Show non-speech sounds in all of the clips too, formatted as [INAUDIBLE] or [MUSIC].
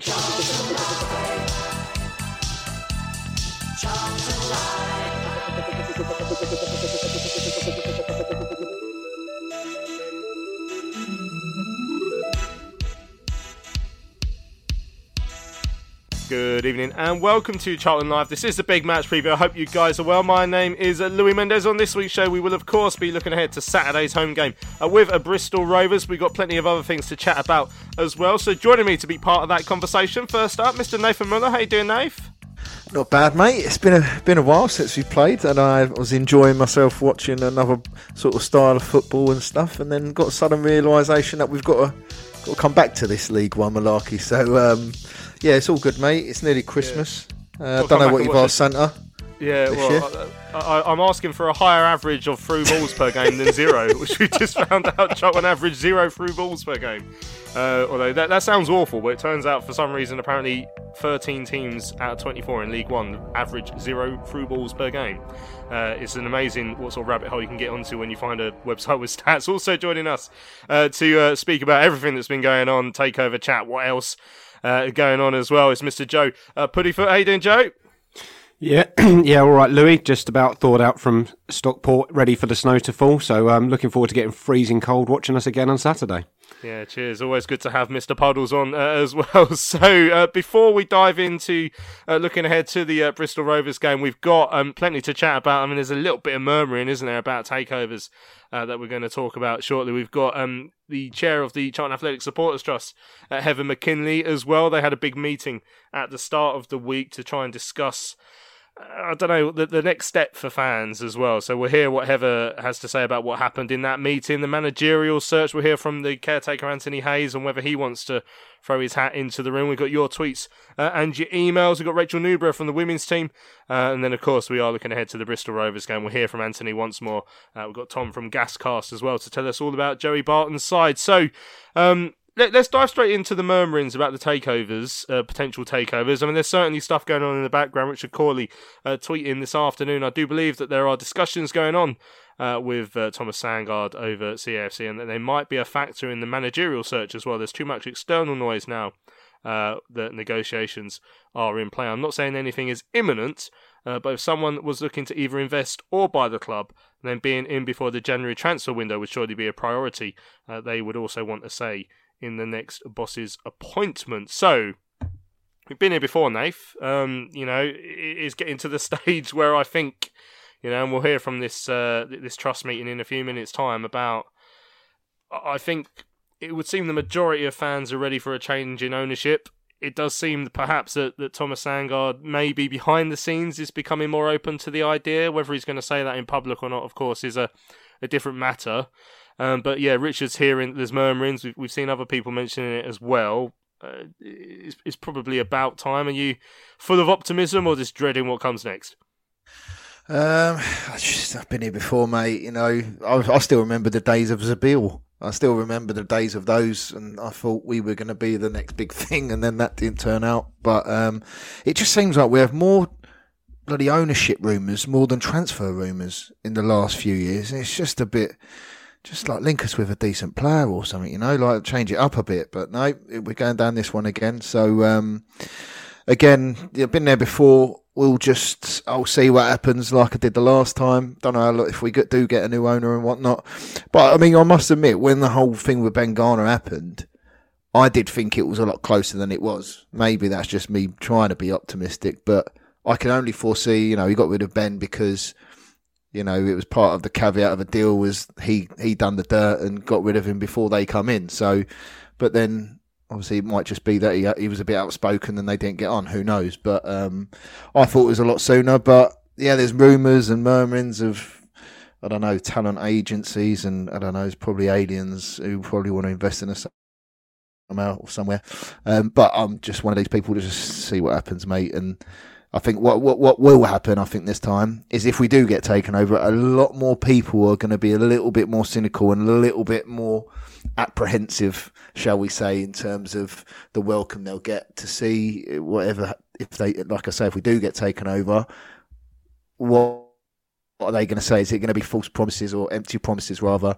people Good evening and welcome to Charlton Live. This is the big match preview. I hope you guys are well. My name is uh, Louis Mendez. On this week's show, we will of course be looking ahead to Saturday's home game uh, with a Bristol Rovers. We've got plenty of other things to chat about as well. So joining me to be part of that conversation, first up, Mr. Nathan Muller. How you doing, Nath? Not bad, mate. It's been a been a while since we played, and I was enjoying myself watching another sort of style of football and stuff. And then got a sudden realisation that we've got to got to come back to this League One malarkey. So um, yeah, it's all good, mate. It's nearly Christmas. Uh, We'll don't know what you've asked Santa. Yeah, this well. I, I, I'm asking for a higher average of through balls per game than zero, [LAUGHS] which we just found out Charlton average zero through balls per game. Uh, although that, that sounds awful, but it turns out for some reason apparently 13 teams out of 24 in League One average zero through balls per game. Uh, it's an amazing what sort of rabbit hole you can get onto when you find a website [LAUGHS] with stats. Also joining us uh, to uh, speak about everything that's been going on, takeover chat, what else uh, going on as well is Mr. Joe uh, Puttyfoot. How you doing, Joe? Yeah, [CLEARS THROAT] yeah, all right, Louis. Just about thawed out from Stockport, ready for the snow to fall. So I'm um, looking forward to getting freezing cold watching us again on Saturday. Yeah, cheers. Always good to have Mr. Puddles on uh, as [LAUGHS] well. So, uh, before we dive into uh, looking ahead to the uh, Bristol Rovers game, we've got um, plenty to chat about. I mean, there's a little bit of murmuring, isn't there, about takeovers uh, that we're going to talk about shortly. We've got um, the chair of the Charlton Athletic Supporters Trust, uh, Heather McKinley, as well. They had a big meeting at the start of the week to try and discuss I don't know the, the next step for fans as well. So we'll hear what Heather has to say about what happened in that meeting. The managerial search. We'll hear from the caretaker Anthony Hayes and whether he wants to throw his hat into the ring. We've got your tweets uh, and your emails. We've got Rachel Newborough from the women's team, uh, and then of course we are looking ahead to the Bristol Rovers game. We'll hear from Anthony once more. Uh, we've got Tom from Gascast as well to tell us all about Joey Barton's side. So. Um, let, us dive straight into the murmurings about the takeovers, uh, potential takeovers. I mean, there's certainly stuff going on in the background. Richard Cawley uh, tweeting this afternoon. I do believe that there are discussions going on uh, with uh, Thomas Sandgaard over at CAFC, and that they might be a factor in the managerial search as well. There's too much external noise now uh, that negotiations are in play. I'm not saying anything is imminent, uh, but if someone was looking to either invest or buy the club, then being in before the January transfer window would surely be a priority. They would also want to say in the next boss's appointment. So, we've been here before, Nath. Um, you know, it is getting to the [LAUGHS] stage where I think, you know, and we'll hear from this uh, this trust meeting in a few minutes' time about. I think it would seem the majority of fans are ready for a change in ownership. It does seem perhaps that, that Thomas Sandgaard maybe behind the scenes is becoming more open to the idea. Whether he's going to say that in public or not, of course, is a, a different matter. Um, but yeah, Richard's hearing there's murmurings. We've, we've seen other people mentioning it as well. Uh, it's, it's probably about time. Are you full of optimism or just dreading what comes next? Um, I just, I've been here before, mate. You know, I, I still remember the days of Zabil. I still remember the days of those, and I thought we were going to be the next big [LAUGHS] thing, and then that didn't turn out. But um, it just seems like we have more bloody ownership rumours more than transfer rumours in the last few years. It's just a bit, just like link us with a decent player or something, you know, like change it up a bit. But no, we're going down this one again. So um, again, I've been there before. We'll just, I'll see what happens, like I did the last time. Don't know if we do get a new owner and whatnot. But I mean, I must admit, when the whole thing with Ben Garner happened, I did think it was a lot closer than it was. Maybe that's just me trying to be optimistic, but I can only foresee, you know, he got rid of Ben because, you know, it was part of the caveat of a deal was he he done the dirt and got rid of him before they come in. So, but then obviously it might just be that he he was a bit outspoken and they didn't get on. Who knows? But um, I thought it was a lot sooner. But yeah, there's rumours and murmurings of I don't know talent agencies and I don't know, it's probably aliens who probably want to invest in us somehow or somewhere. Um, but I'm just one of these people to just see what happens, mate. And I think what, what what will happen, I think this time, is if we do get taken over, a lot more people are going to be a little bit more cynical and a little bit more apprehensive, shall we say, in terms of the welcome they'll get to see whatever. If they, like I say, if we do get taken over, what, are they going to say? Is it going to be false promises or empty promises rather?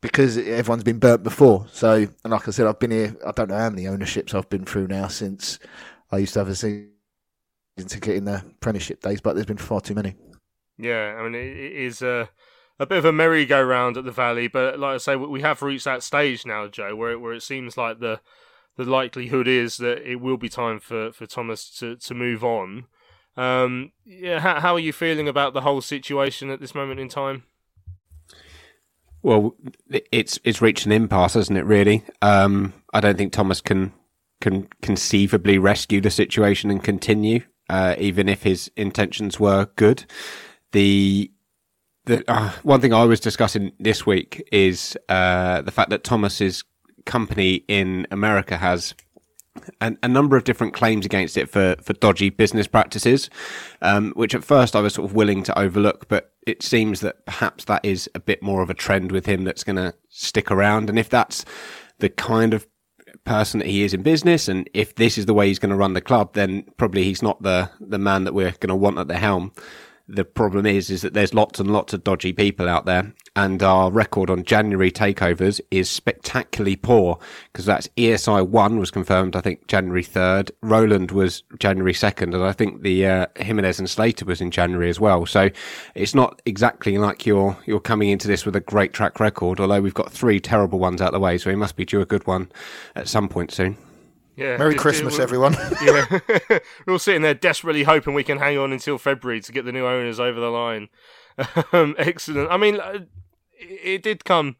Because everyone's been burnt before. So, and like I said, I've been here. I don't know how many ownerships I've been through now since I used to have a ticket in the Premiership days, but there's been far too many. Yeah, I mean, it is a a bit of a merry-go-round at the Valley, but like I say, we have reached that stage now, Joe, where it, where it seems like the the likelihood is that it will be time for, for Thomas to, to move on. Um, yeah, how, how are you feeling about the whole situation at this moment in time? Well, it's it's reached an impasse, hasn't it? Really, um, I don't think Thomas can can conceivably rescue the situation and continue, uh, even if his intentions were good. The the uh, one thing I was discussing this week is uh, the fact that Thomas's company in America has a, a, number of different claims against it for, for dodgy business practices, um, which at first I was sort of willing to overlook, but it seems that perhaps that is a bit more of a trend with him that's going to stick around. And if that's the kind of person that he is in business, and if this is the way he's going to run the club, then probably he's not the the man that we're going to want at the helm the problem is is that there's lots and lots of dodgy people out there and our record on January takeovers is spectacularly poor because that's ESI 1 was confirmed I think January 3rd Roland was January 2nd and I think the uh, Jimenez and Slater was in January as well. So it's not exactly like you're you're coming into this with a great track record although we've got three terrible ones out the way so we must be due a good one at some point soon yeah. Merry Christmas, it, everyone. [LAUGHS] yeah. [LAUGHS] We're all sitting there desperately hoping we can hang on until February to get the new owners over the line. [LAUGHS] Um, excellent. I mean, uh, it, it did come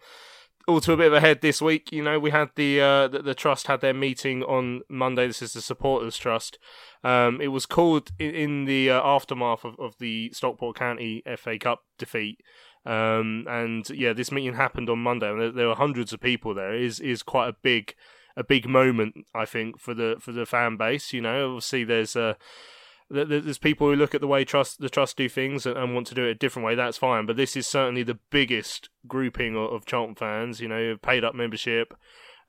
all to a bit of a head this week. You know, we had the, uh, the, the trust had their meeting on Monday. This is the supporters trust. Um, it was called in, in the uh, aftermath of, of the Stockport County FA Cup defeat. Um, and yeah, this meeting happened on Monday, and there, there were hundreds of people there. It is is quite a big a big moment, I think, for the for the fan base. You know, obviously there's uh, there's people who look at the way trust the trust do things and, want to do it a different way. That's fine, but this is certainly the biggest grouping of, Charlton fans. You know, paid up membership.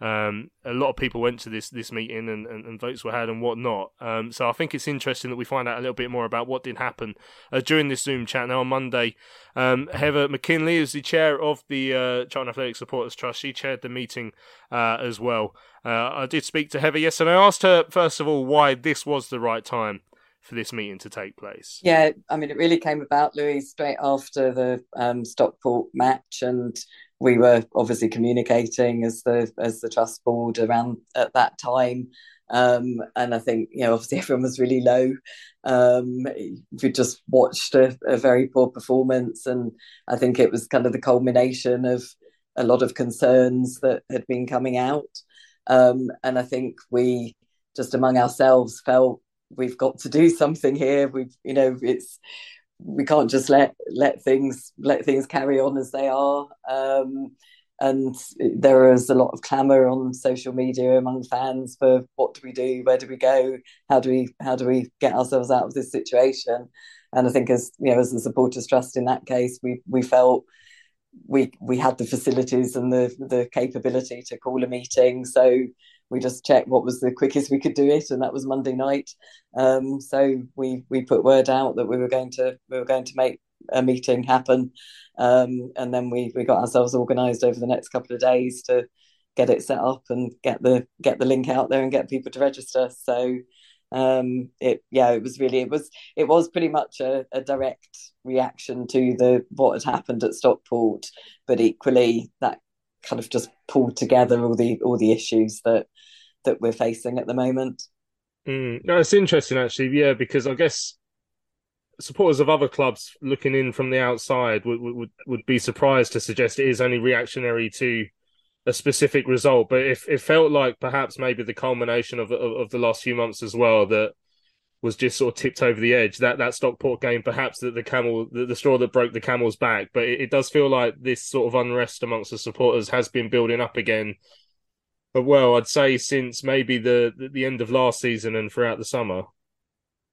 Um, a lot of people went to this this meeting and, and, and votes were had and whatnot. Um, so I think it's interesting that we find out a little bit more about what did happen uh, during this Zoom chat. Now on Monday, um, Heather McKinley is the chair of the uh, Charlton Athletic Supporters Trust. She chaired the meeting uh, as well. Uh, I did speak to Heather yesterday. I asked her first of all why this was the right time for this meeting to take place. Yeah, I mean, it really came about, Louis, straight after the um, Stockport match, and we were obviously communicating as the as the trust board around at that time. Um, and I think you know obviously [LAUGHS] everyone was really low. Um, we just watched a, a, very poor performance, and I think it was kind of the culmination of a lot of concerns that had been coming out. Um, and I think we just among ourselves felt we've got to do something here. We've you know it's we can't just let let things let things carry on as they are. Um, and there is a lot of clamour on social media among fans for what do we do, where do we go, how do we how do we get ourselves out of this situation? And I think as you know, as the supporters trust in that case, we we felt we we had the facilities and the the capability to call a meeting. So we just checked what was the quickest we could do it, and that was Monday night. Um, so we we put word out that we were going to we were going to make a meeting happen, um, and then we we got ourselves organised over the next couple of days to get it set up and get the get the link out there and get people to register. So um it yeah it was really it was it was pretty much a, a direct reaction to the what had happened at stockport but equally that kind of just pulled together all the all the issues that that we're facing at the moment. Mm. It's interesting actually, yeah, because I guess supporters of other clubs looking in from the outside would would would be surprised to suggest it is only reactionary to a specific result, but if it felt like perhaps maybe the culmination of, of, of the last few months as well that was just sort of tipped over the edge. That that Stockport game, perhaps that the camel, the, the, straw that broke the camel's back. But it, it, does feel like this sort of unrest amongst the supporters has been building up again But well, I'd say since maybe the the end of last season and throughout the summer.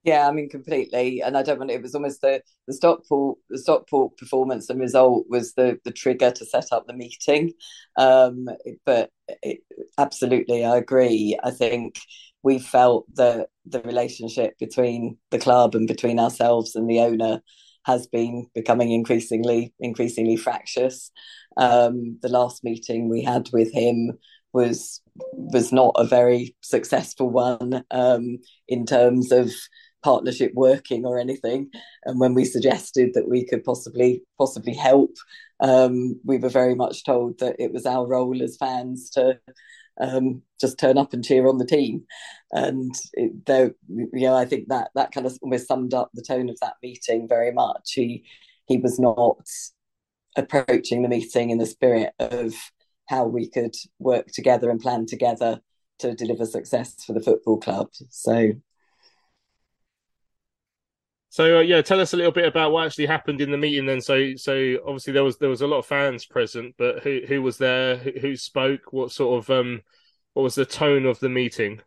Yeah, I mean completely, and I don't want it was almost the the Stockport the Stockport performance and result was the the trigger to set up the meeting. Um, but it, absolutely, I agree. I think we felt that the relationship between the club and between ourselves and the owner has been becoming increasingly increasingly fractious. Um, the last meeting we had with him was was not a very successful one um, in terms of partnership working or anything. And when we suggested that we could possibly possibly help, um, we were very much told that it was our role as fans to um, just turn up and cheer on the team. And it, though you know, I think that that kind of almost summed up the tone of that meeting very much. He he was not approaching the meeting in the spirit of how we could work together and plan together to deliver success for the football club. So so uh, yeah, tell us a little bit about what actually happened in the meeting. Then, so so obviously there was there was a lot of fans present, but who who was there? Who, spoke? What sort of um, what was the tone of the meeting?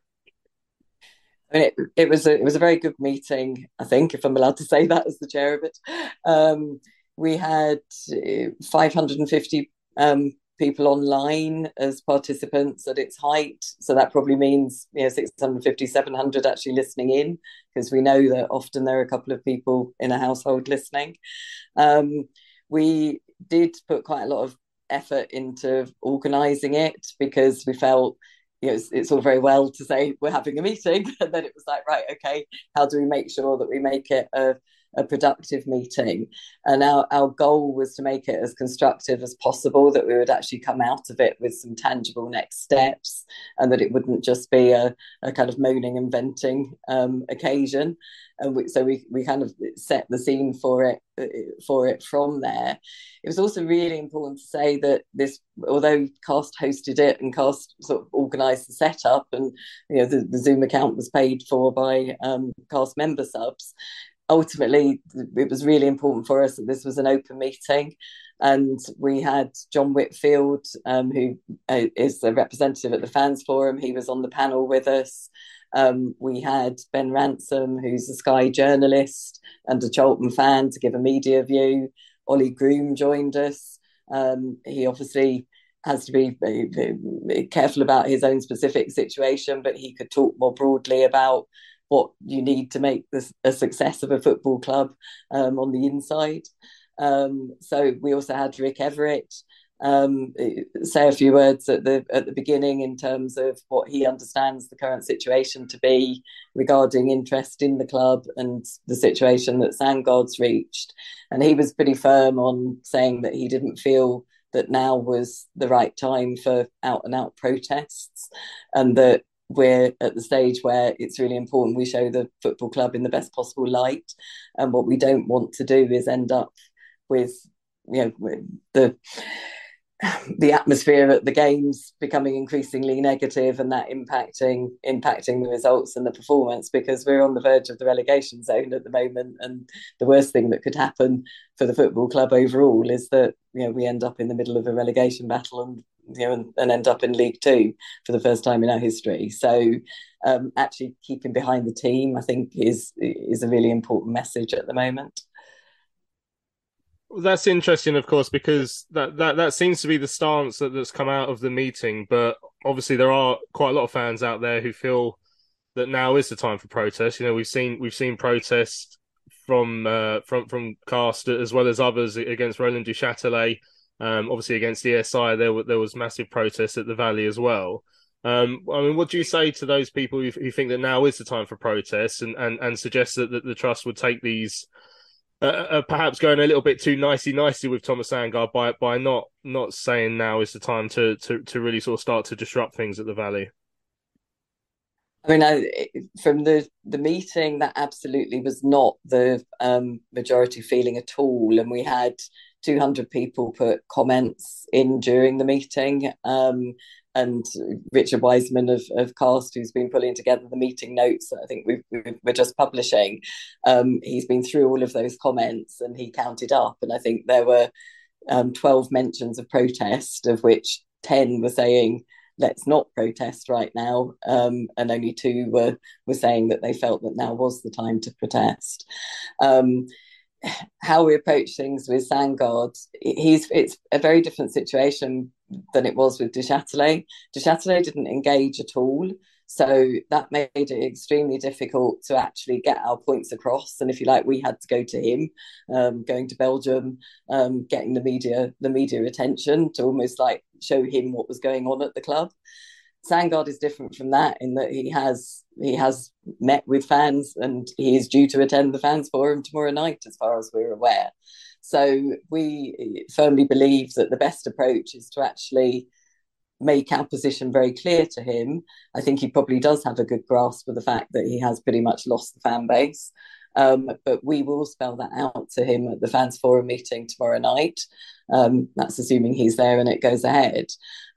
I mean, it, it was a it was a very good meeting. I think, if I'm allowed to say that as the chair of it, um, we had uh, 550 um, people online as participants at its height. So that probably means you know 650, 700 actually listening in because we know that often there are a couple of people in a household listening. Um, we did put quite a lot of effort into organising it because we felt you know, it's, it's, all very well to say we're having a meeting, [LAUGHS] and then it was like, right, okay, how do we make sure that we make it a a productive meeting. And our, our goal was to make it as constructive as possible, that we would actually come out of it with some tangible next steps and that it wouldn't just be a, a kind of moaning and venting um, occasion. And we, so we, we kind of set the scene for it for it from there. It was also really important to say that this, although Cast hosted it and Cast sort of organised the setup, and you know the, the Zoom account was paid for by um, Cast member subs, ultimately, it was really important for us that this was an open meeting. And we had John Whitfield, um, who uh, a representative at the Fans Forum. He was on the panel with us. Um, we had Ben Ransom, who's a Sky journalist and a Charlton fan, to give a media view. Ollie Groom joined us. Um, he obviously has to be uh, careful about his own specific situation, but he could talk more broadly about what you need to make this a success of a football club um, on the inside. Um, so we also had Rick Everitt um, say a few words at the at the beginning in terms of what he understands the current situation to be regarding interest in the club and the situation that Sandgaard's reached. And he was pretty firm on saying that he didn't feel that now was the right time for out and out protests and that we're at the stage where it's really important we show the football club in the best possible light. And what we don't want to do is end up with, you know, the [SIGHS] the atmosphere at the games becoming increasingly negative and that impacting impacting the results and the performance because we're on the verge of the relegation zone at the moment and the worst thing that could happen for the football club overall is that you know we end up in the middle of a relegation battle and you know, and, and, end up in League Two for the first time in our history. So, um, actually keeping behind the team, I think, is is a really important message at the moment. That's interesting, of course, because that, that, that seems to be the stance that, that's come out of the meeting. But obviously, there are quite a lot of fans out there who feel that now is the time for protest. You know, we've seen we've seen protests from uh, from from Cast as well as others against Roland Duchâtelet um, obviously, against the ESI, there were, there was massive protests at the Valley as well. Um, I mean, what do you say to those people who, who, think that now is the time for protests and, and, and suggest that, that the trust would take these, uh, uh, perhaps going a little bit too nicey nicey with Thomas Sandgaard by by not not saying now is the time to, to, to really sort of start to disrupt things at the Valley? I mean, I, from the the meeting, that absolutely was not the um, majority feeling at all, and we had 200 people put comments in during the meeting. Um, and Richard Wiseman of, of Cast, who's been pulling together the meeting notes that I think we are just publishing, um, he's been through all of those comments and he counted up. And I think there were um, 12 mentions of protest, of which 10 were saying let's not protest right now, um, and only two were were saying that they felt that now was the time to protest. Um, how we approach things with Sandgaard, he's it's a very different situation than it was with Duchâtelet. Duchâtelet didn't engage at all. So that made it extremely difficult to actually get our points across. And if you like, we had to go to him, um, going to Belgium, um, getting the media the media attention to almost like show him what was going on at the club. Sandgaard is different from that in that he has he has met with fans and he is due to attend the fans forum tomorrow night, as far as we're aware. So we firmly believe that the best approach is to actually make our position very clear to him. I think he probably does have a good grasp of the fact that he has pretty much lost the fan base. Um, but we will spell that out to him at the fans forum meeting tomorrow night. Um, that's assuming he's there and it goes ahead.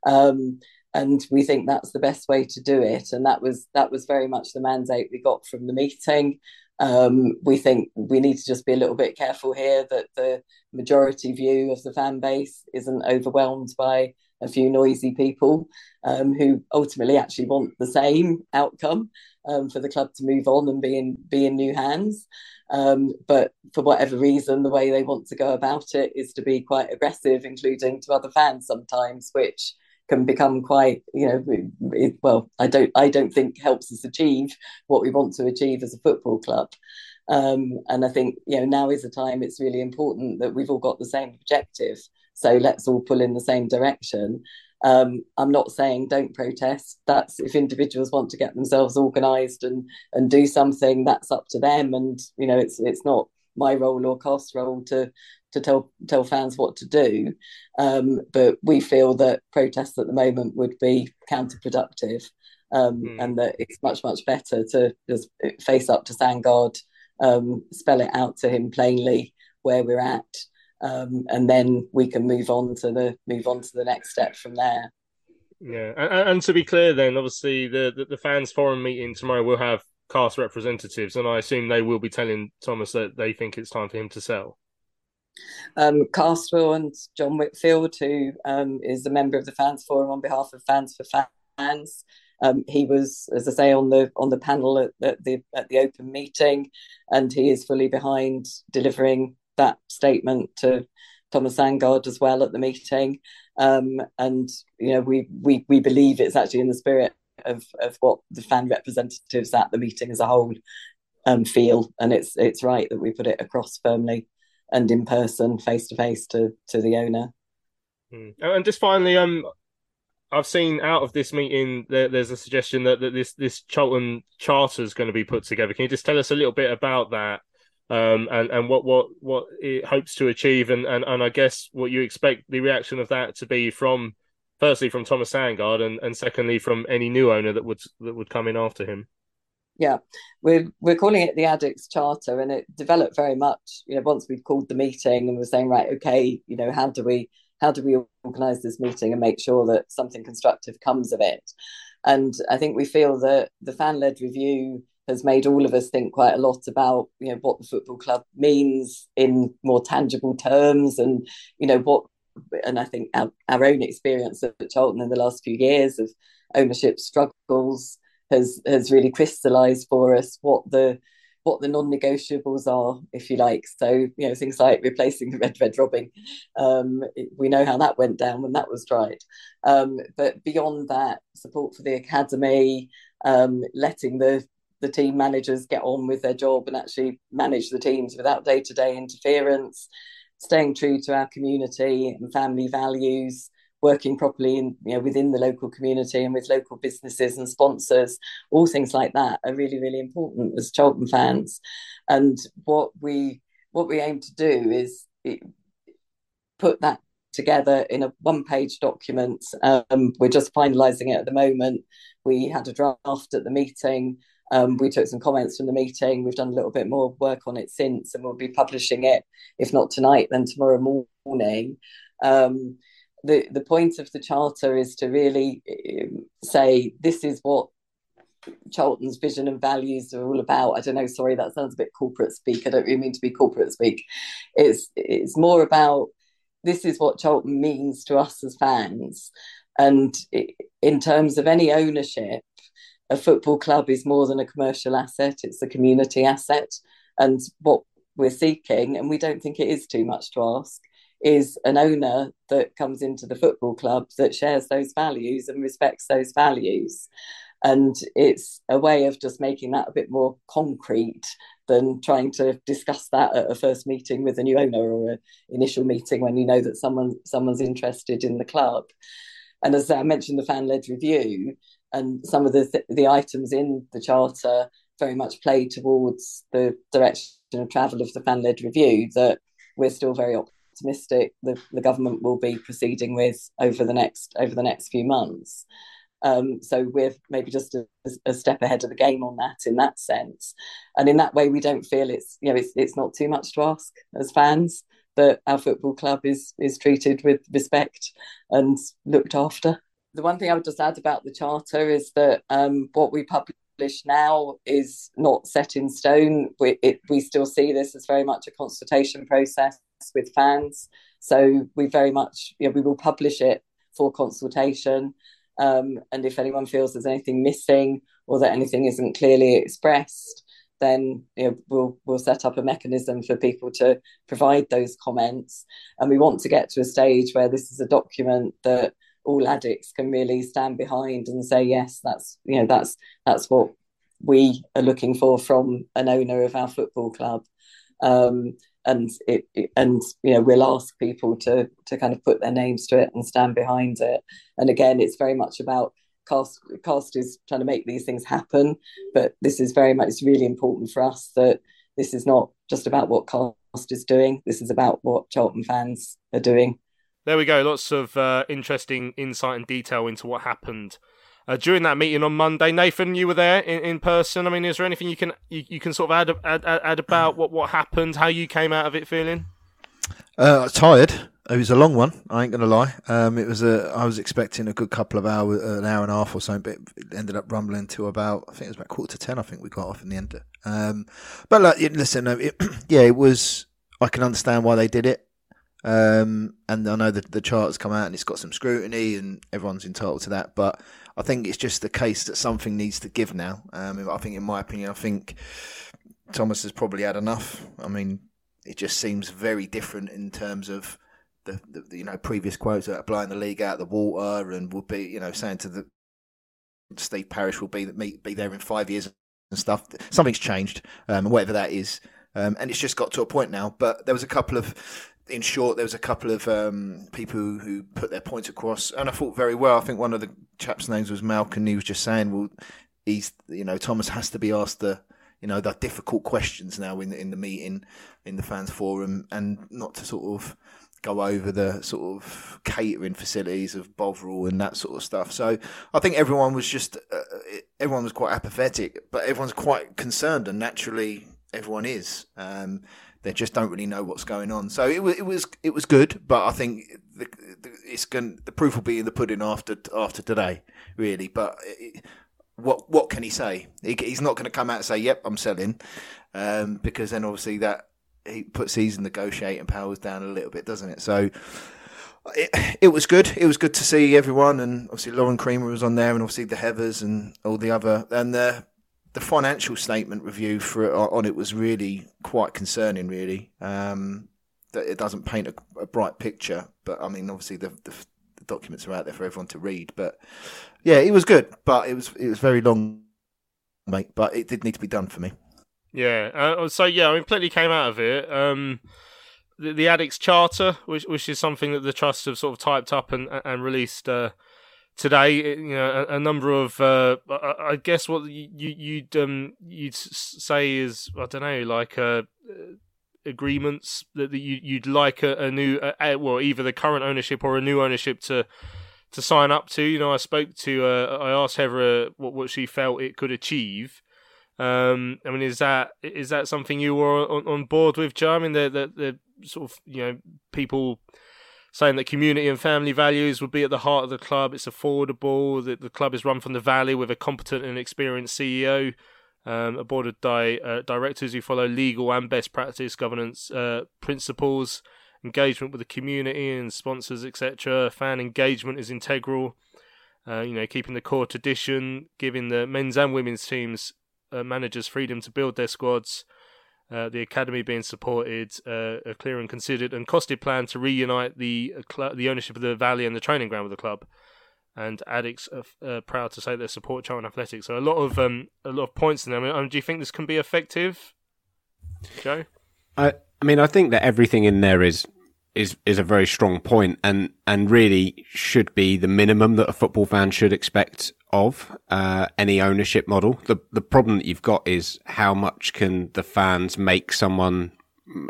Um, and we think that's the best way to do it. And that was that was very much the mandate we got from the meeting. Um, we think we need to just be a little bit careful here that the majority view of the fan base isn't overwhelmed by a few noisy people um, who ultimately actually want the same outcome um, for the club to move on and be in, be in new hands. Um, but for whatever reason, the way they want to go about it is to be quite aggressive, including to other fans sometimes, which can become quite, you know, it, well, I don't, I don't think helps us achieve what we want to achieve as a football club. Um, and I think, you know, now is the time it's really important that we've all got the same objective. So let's all pull in the same direction. Um, I'm not saying don't protest. That's if individuals want to get themselves organised and and do something, that's up to them. And you know, it's it's not my role or CAST role to to tell tell fans what to do. Um, but we feel that protests at the moment would be counterproductive, um, mm. and that it's much much better to just face up to Sandgaard, um, spell it out to him plainly where we're at, um, and then we can move on to the move on to the next step from there. Yeah, and, and to be clear, then obviously the, the, the fans forum meeting tomorrow will have CAST representatives, and I assume they will be telling Thomas that they think it's time for him to sell. Um, Castwell and John Whitfield, who um, is a member of the Fans Forum on behalf of Fans for Fans. Um, he was, as I say, on the on the panel at, at, the at the open meeting, and he is fully behind delivering that statement to Thomas Sandgaard as well at the meeting. Um, and you know, we we we believe it's actually in the spirit of of what the fan representatives at the meeting as a whole um, feel, and it's it's right that we put it across firmly and in person, face to face to to the owner. Mm. And just finally, um, I've seen out of this meeting there, there's a suggestion that, that this this Charlton charter is going to be put together. Can you just tell us a little bit about that? um, and and what what what it hopes to achieve, and, and and I guess what you expect the reaction of that to be from firstly from Thomas Sandgaard, and, and secondly from any new owner that would that would come in after him. Yeah, we're we're calling it the Addicts Charter, and it developed very much. You know, once we've called the meeting and we're saying, right, okay, you know, how do we how do we organise this meeting and make sure that something constructive comes of it? And I think we feel that the fan led review has made all of us think quite a lot about you know what the football club means in more tangible terms and you know what and I think our, our own experience at Charlton in the last few years of ownership struggles has has really crystallized for us what the what the non-negotiables are, if you like. So, you know, things like replacing the red red Robin. Um, we know how that went down when that was tried. Um, but beyond that, support for the academy, um, letting the the team managers get on with their job and actually manage the teams without day to day interference, staying true to our community and family values, working properly in, you know, within the local community and with local businesses and sponsors, all things like that are really, really important as Charlton fans. And what we what we aim to do is put that together in a one page document. Um, we're just finalising it at the moment. We had a draft at the meeting. Um, we took some comments from the meeting. We've done a little bit more work on it since, and we'll be publishing it, if not tonight, then tomorrow morning. Um, the the point of the charter is to really um, say this is what Charlton's vision and values are all about. I don't know. Sorry, that sounds a bit corporate speak. I don't really mean to be corporate speak. It's it's more about this is what Charlton means to us as fans, And in terms of any ownership, a football club is more than a commercial asset, it's a community asset. And what we're seeking, and we don't think it is too much to ask, is an owner that comes into the football club that shares those values and respects those values. And it's a way of just making that a bit more concrete than trying to discuss that at a first meeting with a new owner or an initial meeting when you know that someone someone's interested in the club. And as I mentioned, the fan led review and some of the th- the items in the charter very much play towards the direction of travel of the fan led review that we're still very optimistic the, the government will be proceeding with over the next over the next few months. Um, so we're maybe just a, a, step ahead of the game on that in that sense, and in that way we don't feel it's you know it's it's not too much to ask as fans that our football club is is treated with respect and looked after. The one thing I would just add about the charter is that um, what we publish now is not set in stone. We, it, we still see this as very much a consultation process with fans. So we very much, you know, we will publish it for consultation. Um, and if anyone feels there's anything missing or that anything isn't clearly expressed, then you know, we'll we'll set up a mechanism for people to provide those comments. And we want to get to a stage where this is a document that all addicts can really stand behind and say, yes, that's you know that's that's what we are looking for from an owner of our football club. Um, and it, it, and you know we'll ask people to to kind of put their names to it and stand behind it. And again it's very much about cast cast is trying to make these things happen but this is very much really important for us that this is not just about what cast is doing. This is about what charlton fans are doing there we go lots of uh, interesting insight and detail into what happened uh, during that meeting on Monday. Nathan, you were there in, in person. I mean, is there anything you can you, you can sort of add, add, add, about what, what happened, how you came out of it feeling? Uh, tired. It was a long one. I ain't gonna lie. Um, it was a. I was expecting a good couple of hours, an hour and a half or so, but it ended up rumbling to about. I think it was about quarter to ten. I think we got off in the end. Um, but like, listen, it, [CLEARS THROAT] yeah, it was. I can understand why they did it. Um, and I know that the chart's come out and it's got some scrutiny, and everyone's entitled to that. But I think it's just the case that something needs to give now. Um, I think, in my opinion, I think Thomas has probably had enough. I mean, it just seems very different in terms of the, the, you know previous quotes about blowing the league out of the water and would be you know saying to the Steve Parish will be be, be there in five years and stuff. Something's changed, um, whatever that is, um, and it's just got to a point now. But there was a couple of in short, there was a couple of um, people who, who, put their points across, and I thought very well. I think one of the chaps' names was Malcolm. He was just saying, "Well, he's you know Thomas has to be asked the you know the difficult questions now in in the meeting in the fans forum, and not to sort of go over the sort of catering facilities of Bovril and that sort of stuff. So I think everyone was just uh, everyone was quite apathetic, but everyone's quite concerned, and naturally everyone is. Um, they just don't really know what's going on. So it was it was it was good, but I think the, the, it's going the proof will be in the pudding after after today, really. But it, what what can he say? He, he's not going to come out and say, "Yep, I'm selling," um, because then obviously that he puts his negotiating powers down a little bit, doesn't it? So. It, it was good. It was good to see everyone, and obviously Lauren Creamer was on there, and obviously the Heathers and all the other. And the the financial statement review for on it was really quite concerning. Really, um, that it doesn't paint a, a, bright picture. But I mean, obviously the, the, the documents are out there for everyone to read. But yeah, it was good, but it was it was very long, mate. But it did need to be done for me. Yeah. Uh, so yeah, I mean, plenty came out of it. Um, the, the Addicts Charter, which which is something that the trust have sort of typed up and and released. Uh, today. You know, a, a number of uh, I, I, guess what you you'd um, you'd say is I don't know like uh, agreements that, that you you'd like a, a new uh, well either the current ownership or a new ownership to to sign up to. You know, I spoke to uh, I asked Heather what what she felt it could achieve. Um, I mean, is that is that something you were on, on board with, Joe? I mean, the, the the sort of you know people saying that community and family values would be at the heart of the club. It's affordable. That the club is run from the valley with a competent and experienced CEO, um, a board of di- uh, directors who follow legal and best practice governance uh, principles, engagement with the community and sponsors, etc. Fan engagement is integral. Uh, you know, keeping the core tradition, giving the men's and women's teams uh, managers freedom to build their squads. Uh, the academy being supported, uh, a clear and considered and costed plan to reunite the uh, cl- the ownership of the valley and the training ground with the club. And addicts are proud to say they support Charlton Athletics. So a lot of um, a lot of points in there. I mean, um, do you think this can be effective, Joe? I I mean, I think that everything in there is is is a very strong point and and really should be the minimum that a football fan should expect of uh, any ownership model. The the problem that you've got is how much can the fans make someone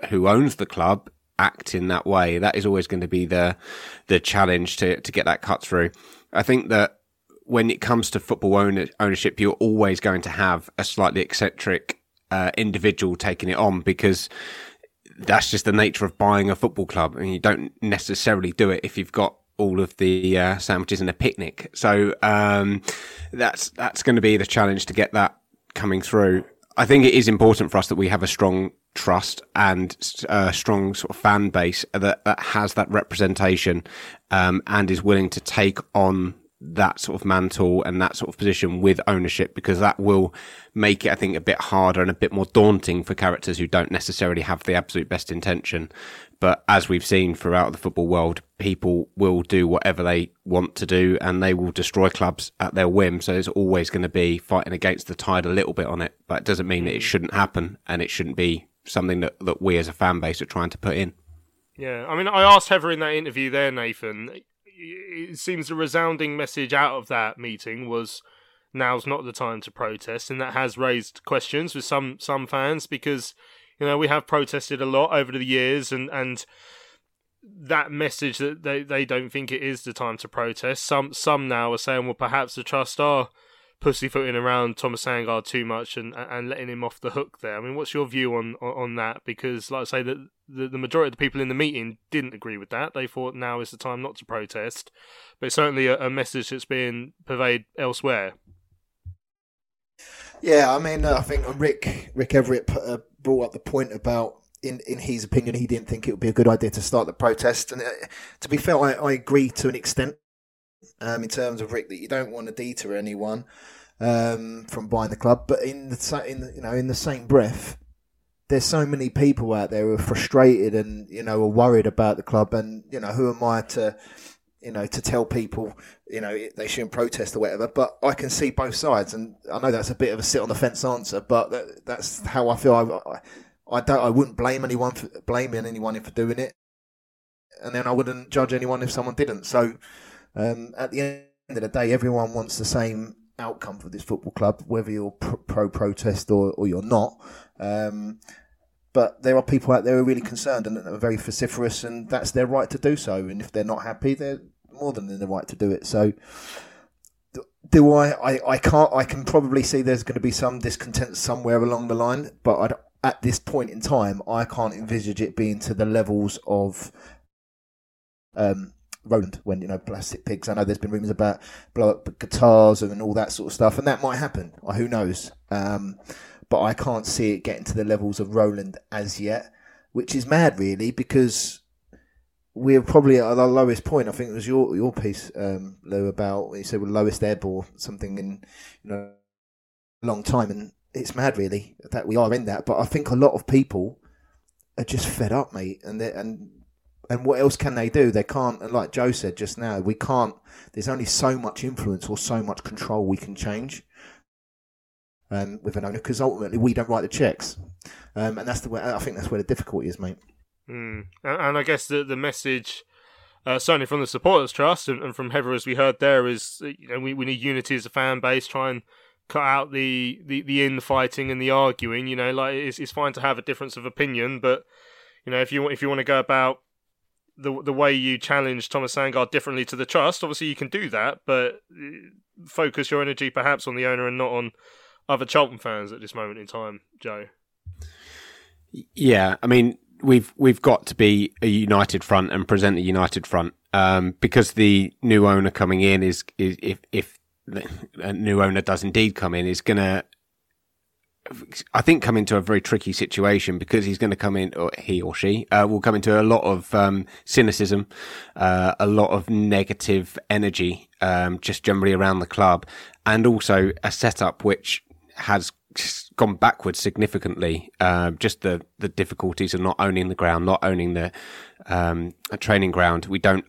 who owns the club act in that way. That is always going to be the the challenge to to get that cut through. I think that when it comes to football owner, ownership, you're always going to have a slightly eccentric uh, individual taking it on because that's just the nature of buying a football club, and you don't necessarily do it if you've got all of the uh, sandwiches and a picnic. So um, that's that's going to be the challenge to get that coming through. I think it is important for us that we have a strong trust and a uh, strong sort of fan base that, that has that representation um, and is willing to take on that sort of mantle and that sort of position with ownership because that will make it, I think, a bit harder and a bit more daunting for characters who don't necessarily have the absolute best intention. But as we've seen throughout the football world, people will do whatever they want to do and they will destroy clubs at their whim. So it's always going to be fighting against the tide a little bit on it. But it doesn't mean that it mm. shouldn't happen and it shouldn't be something that, that we as a fan base are trying to put in. Yeah, I mean, I asked Heather in that interview there, Nathan it seems the resounding message out of that meeting was now's not the time to protest, and that has raised questions with some some fans because you know we have protested a lot over the years, and and that message that they, they don't think it is the time to protest. Some some now are saying, well, perhaps the trust are pussyfooting around Thomas Sandgaard too much and and letting him off the hook there. I mean, what's your view on on that? Because, like I say, that the, the majority of the people in the meeting didn't agree with that. They thought now is the time not to protest, but certainly a, a message that's being purveyed elsewhere. Yeah, I mean, uh, I think Rick Rick Everitt put, uh, brought up the point about. In, in his opinion, he didn't think it would be a good idea to start the protest. And uh, to be fair, I, I agree to an extent um, in terms of Rick that you don't want to deter anyone um, from buying the club. But in the in the, you know in the same breath, there's so many people out there who are frustrated and you know are worried about the club. And you know who am I to you know to tell people you know they shouldn't protest or whatever. But I can see both sides, and I know that's a bit of a sit on the fence answer, but that, that's how I feel. I, I, don't. I wouldn't blame anyone for blaming anyone for doing it, and then I wouldn't judge anyone if someone didn't. So um, at the end of the day, everyone wants the same outcome for this football club, whether you're pro protest or, or you're not. Um, but there are people out there who are really concerned and are very vociferous, and that's their right to do so. And if they're not happy, they're more than in the right to do it. So, do I, I? I can't. I can probably see there's going to be some discontent somewhere along the line, but I'd, at this point in time, I can't envisage it being to the levels of um, Roland when you know plastic pigs. I know there's been rumours about blow up guitars and all that sort of stuff, and that might happen. Who knows? Um, but I can't see it getting to the levels of Roland as yet, which is mad, really, because we're probably at our lowest point. I think it was your your piece, um, Lou, about you said we're lowest ebb or something in you know a long time, and it's mad, really, that we are in that. But I think a lot of people are just fed up, mate, and and and what else can they do? They can't, like Joe said just now, we can't. There's only so much influence or so much control we can change um, with an owner because ultimately we don't write the checks, um, and that's the way. I think that's where the difficulty is, mate. Mm. And I guess the the message. Uh, certainly from the supporters trust and, and, from Heather as we heard there is you know we, we need unity as a fan base try and cut out the, the, the infighting and the arguing you know like it's, it's fine to have a difference of opinion but you know if you if you want to go about the the way you challenge Thomas Sandgaard differently to the trust. Obviously, you can do that, but uh, focus your energy perhaps on the owner and not on other Charlton fans at this moment in time, Joe. Yeah, I mean, we've we've got to be a united front and present a united front um, because the new owner coming in is, is if if a new owner does indeed come in is going to I think, come into a very tricky situation because he's going to come in, or he or she uh, will come into a lot of um, cynicism, uh, a lot of negative energy, um, just generally around the club, and also a setup which has gone backwards significantly. Uh, just the the difficulties of not owning the ground, not owning the um, training ground. We don't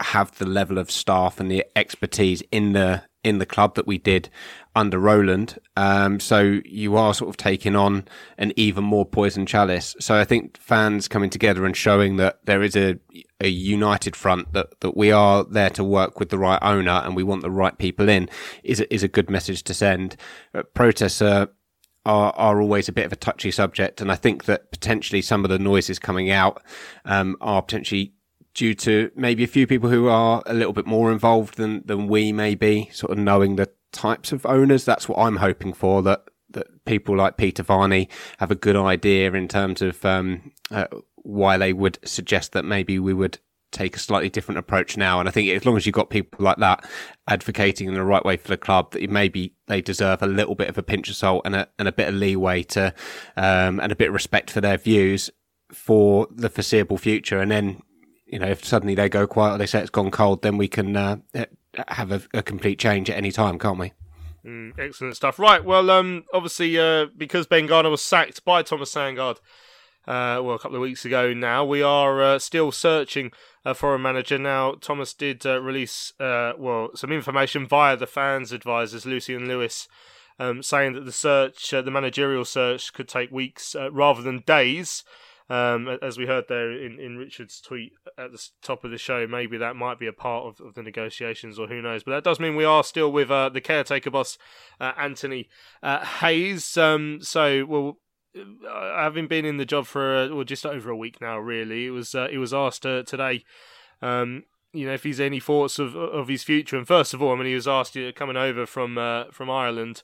have the level of staff and the expertise in the in the club that we did under Roland. Um, so you are sort of taking on an even more poison chalice. So I think fans coming together and showing that there is a, a united front that, that we are there to work with the right owner and we want the right people in is is a good message to send. Uh, protests are, are, are always a bit of a touchy subject. And I think that potentially some of the noises coming out, um, are potentially due to maybe a few people who are a little bit more involved than, than we may be, sort of knowing the types of owners. That's what I'm hoping for. That that people like Peter Varney have a good idea in terms of um, uh, why they would suggest that maybe we would take a slightly different approach now. And I think as long as you've got people like that advocating in the right way for the club, that maybe they deserve a little bit of a pinch of salt and a and a bit of leeway to um, and a bit of respect for their views for the foreseeable future. And then you know, if suddenly they go quiet or they say it's gone cold, then we can uh, have a, a, complete change at any time, can't we? Mm, excellent stuff. Right. Well, um, obviously, uh, because Ben Garner was sacked by Thomas Sandgaard, uh, well, a couple of weeks ago now, we are uh, still searching uh, for a manager. Now, Thomas did uh, release, uh, well, some information via the fans' advisors, Lucy and Lewis, um, saying that the search, the managerial search, could take weeks rather than days. Um, as we heard there in, in Richard's tweet at the top of the show, maybe that might be a part of, of the negotiations, or who knows. But that does mean we are still with uh, the caretaker boss, uh, Anthony uh, Hayes. Um, so, well, uh, having been in the job for uh, well, just over a week now, really, it was uh, he was asked today. Um, you know, if he's any thoughts of of his future, and first of all, I mean, he was asked you know, coming over from from Ireland.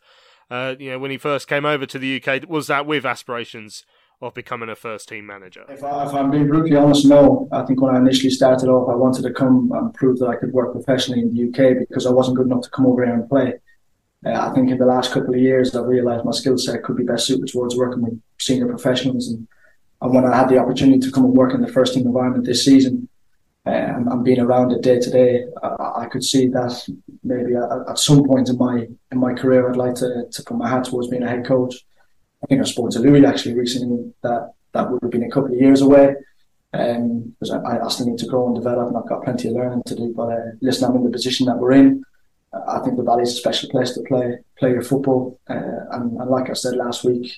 you know, when he first came over to the UK, was that with aspirations of becoming a first team manager? If, I, am being brutally honest, no. I think when I initially started off, I wanted to come and prove that I could work professionally in the UK because I wasn't good enough to come over here and play. Uh, I think in the last couple of years, I've realised my skill set could be best suited towards working with senior professionals. And, and when I had the opportunity to come and work in the first team environment this season, uh, and, and, being around it day to day, I could see that maybe at, at, some point in my in my career, I'd like to, to put my hat towards being a head coach. I think I spoke to Louis actually recently that that would have been a couple of years away. Um, because I, I still need to grow and develop, and I've got plenty of learning to do. But uh, listen, I'm in the position that we're in. I think the Valley is a special place to play play your football, uh, and, and, like I said last week,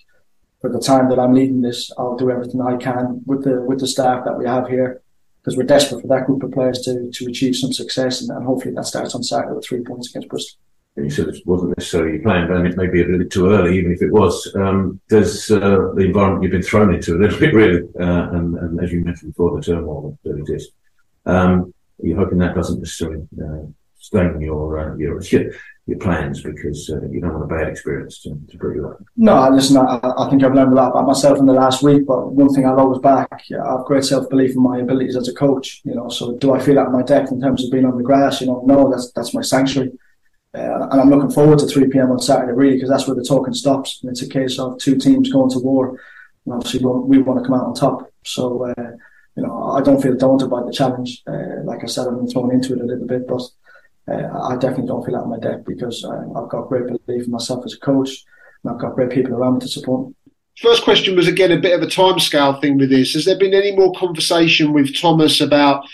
for the time that I'm leading this, I'll do everything I can with the with the staff that we have here, because we're desperate for that group of players to to achieve some success, and, and hopefully that starts on Saturday with three points against Bristol you said it wasn't necessarily your plan, but it may be a little bit too early, even if it was. Um, does uh, the environment you've been thrown into a little [LAUGHS] bit, really, uh, and, and, as you mentioned before, the turmoil that it is. um, you're hoping that doesn't necessarily uh, your, uh, your [LAUGHS] your plans because uh, you don't want a bad experience to, to bring you up. No, listen, I, I, think I've learned a lot about myself in the last week, but one thing I'll always back, I have great self belief in my abilities as a coach. You know, so do I feel at my depth in terms of being on the grass? You know, no, that's that's my sanctuary. Uh, and I'm looking forward to 3 p.m. on Saturday, really, because that's where the talking stops. And it's a case of two teams going to war. And obviously, we, we want to come out on top. So, uh, you know, I don't feel daunted by the challenge. Uh, like I said, I've been thrown into it a little bit, but uh, I definitely don't feel out of my depth because uh, I've got great belief in myself as a coach, and I've got great people around me to support me. First question was again a bit of a timescale thing with this. Has there been any more conversation with Thomas about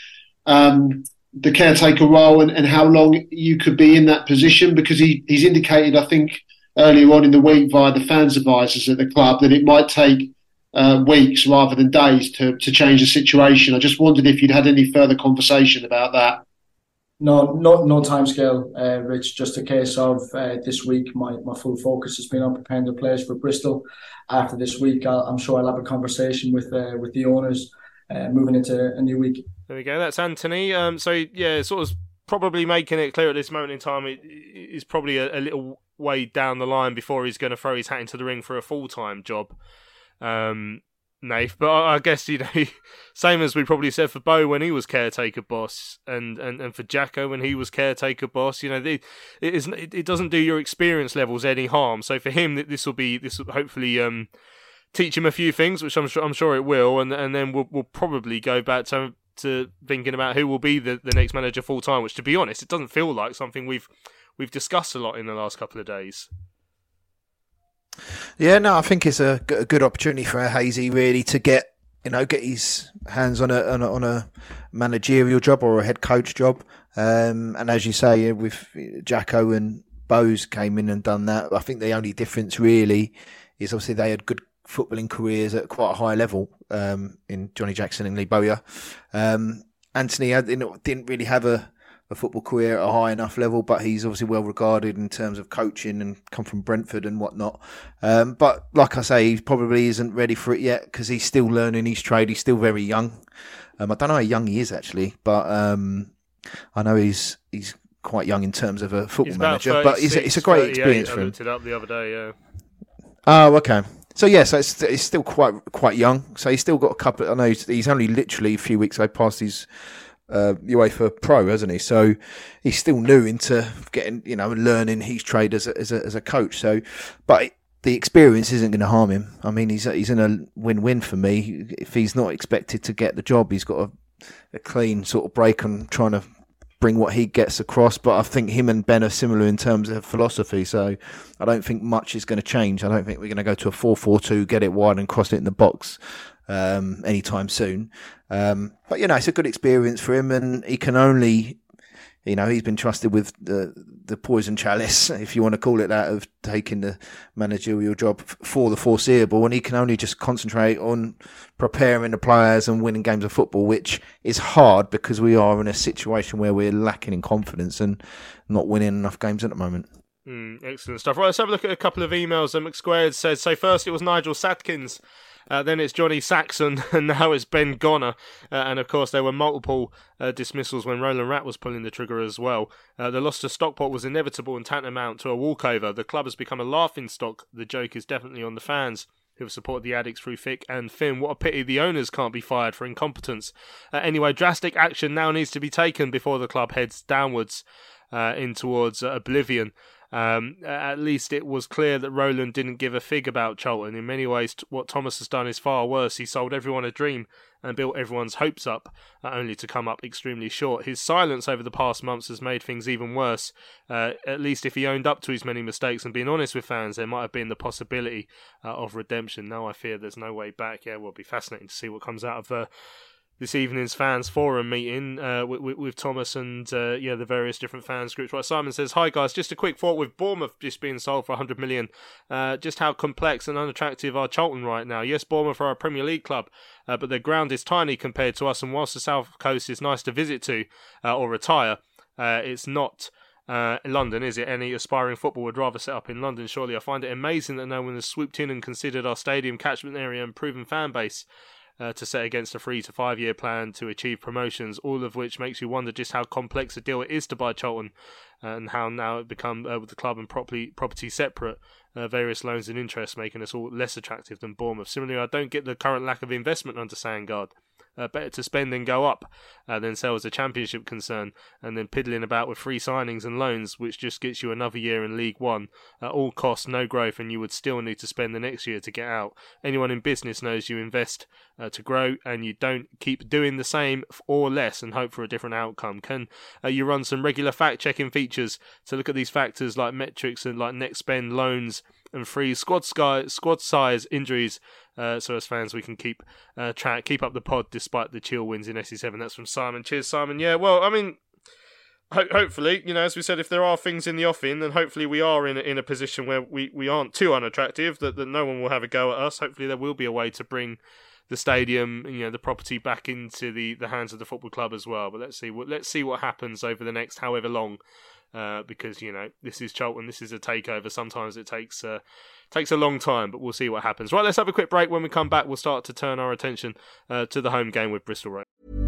um, the caretaker role and, and how long you could be in that position because he, he's indicated, I think, earlier on in the week via the fans advisors at the club that it might take uh, weeks rather than days to, to change the situation. I just wondered if you'd had any further conversation about that. No, no, no time scale, uh, Rich. Just a case of uh, this week. My, my full focus has been on preparing the players for Bristol. After this week, i am sure I'll have a conversation with uh, with the owners uh, moving into a new week. There we go. That's Anthony. Um, so yeah, sort of probably making it clear at this moment in time, it is probably a, a little way down the line before he's going to throw his hat into the ring for a full time job. Um, Nath. But I, I guess you know, [LAUGHS] same as we probably said for Bo when he was caretaker boss, and, and, and for Jacko when he was caretaker boss. You know, it is it, it doesn't do your experience levels any harm. So for him, this will be this will hopefully um, teach him a few things, which I'm sure I'm sure it will, and and then we'll we'll probably go back to to thinking about who will be the, the next manager full time. Which, to be honest, it doesn't feel like something we've we've discussed a lot in the last couple of days. Yeah, no, I think it's a, good opportunity for Hazy really to get you know get his hands on a on a, on a managerial job or a head coach job. Um, and as you say, with Jacko and Bose came in and done that. I think the only difference really is obviously they had good footballing careers at quite a high level um, in Johnny Jackson and Lee Bowyer. Um, Anthony had, didn't really have a a football career at a high enough level, but he's obviously well regarded in terms of coaching and come from Brentford and whatnot. Um, but like I say, he probably isn't ready for it yet because he's still learning his trade. He's still very young. Um, I don't know how young he is actually, but um, I know he's he's quite young in terms of a football manager. But it's, it's a great experience for him. I looked it up the other day. Yeah. Oh, okay. So yes, yeah, so it's, it's still quite quite young. So he's still got a couple. I know he's, he's only literally a few weeks ago past his uh, UEFA Pro, hasn't he? So he's still new into getting, you know, learning his trade as a, as a, as a coach. So, but the experience isn't going to harm him. I mean, he's he's in a win-win for me. If he's not expected to get the job, he's got a, a clean sort of break on trying to bring what he gets across. But I think him and Ben are similar in terms of philosophy. So I don't think much is going to change. I don't think we're going to go to a 4-4-2, get it wide and cross it in the box um, anytime soon. Um, but you know, it's a good experience for him, and he can only, you know, he's been trusted with the the poison chalice, [LAUGHS] if you want to call it that, of taking the managerial job for the foreseeable, and he can only just concentrate on preparing the players and winning games of football, which is hard because we are in a situation where we're lacking in confidence and not winning enough games at the moment. Mm, excellent stuff. Right, let's have a look at a couple of emails that McSquared says. So first, it was Nigel Adkins uh, then it's Johnny Saxon, [LAUGHS] and now it's Ben Goner. Uh, and of course, there were multiple uh, dismissals when Roland Rat was pulling the trigger as well. Uh, the loss to Stockport was inevitable and tantamount to a walkover. The club has become a laughing stock. The joke is definitely on the fans who have supported the Addicks through thick and thin. What a pity the owners can't be fired for incompetence. Uh, anyway, drastic action now needs to be taken before the club heads downwards uh, in towards uh, oblivion. Um, at least it was clear that Roland didn't give a fig about Charlton. In many ways, what Thomas has done is far worse. He sold everyone a dream and built everyone's hopes up, uh, only to come up extremely short. His silence over the past months has made things even worse. Uh, at least if he owned up to his many mistakes and been honest with fans, there might have been the possibility uh, of redemption. Now I fear there's no way back. Yeah, it will be fascinating to see what comes out of the this evening's fans forum meeting uh, with, with, Thomas and uh, yeah the various different fans groups. Right, Simon says, "Hi guys, just a quick thought with Bournemouth just being sold for 100 million. Uh, just how complex and unattractive are Charlton right now? Yes, Bournemouth are a Premier League club, uh, but their ground is tiny compared to us. And whilst the South Coast is nice to visit to uh, or retire, uh, it's not." Uh, London, is it? Any aspiring football would rather set up in London, surely. I find it amazing that no one has swooped in and considered our stadium catchment area and proven fan base uh, to set against a three to five year plan to achieve promotions, all of which makes you wonder just how complex a deal it is to buy Charlton and how now it become uh, with the club and property property separate, uh, various loans and interest making us all less attractive than Bournemouth. Similarly, I don't get the current lack of investment under Sandgaard uh, better to spend and go up uh, than sell as a championship concern, and then piddling about with free signings and loans, which just gets you another year in League One at all costs, no growth, and you would still need to spend the next year to get out. Anyone in business knows you invest uh, to grow, and you don't keep doing the same or less and hope for a different outcome. Can uh, you run some regular fact checking features to look at these factors like metrics and like net spend, loans? And free squad sky, squad size injuries uh, so as fans, we can keep uh, track, keep up the pod despite the chill wins in SE7. That's from Simon. Cheers, Simon. Yeah, well, I mean, ho- hopefully, you know, as we said, if there are things in the offing, then hopefully we are in a, in a position where we, we aren't too unattractive, that, that no one will have a go at us. Hopefully, there will be a way to bring the stadium, you know, the property back into the, the hands of the football club as well. But let's see what let's see what happens over the next however long, uh, because you know this is Charlton, this is a takeover. Sometimes it takes. Uh, Takes a long time, but we'll see what happens. Right, let's have a quick break. When we come back, we'll start to turn our attention uh, to the home game with Bristol Rovers.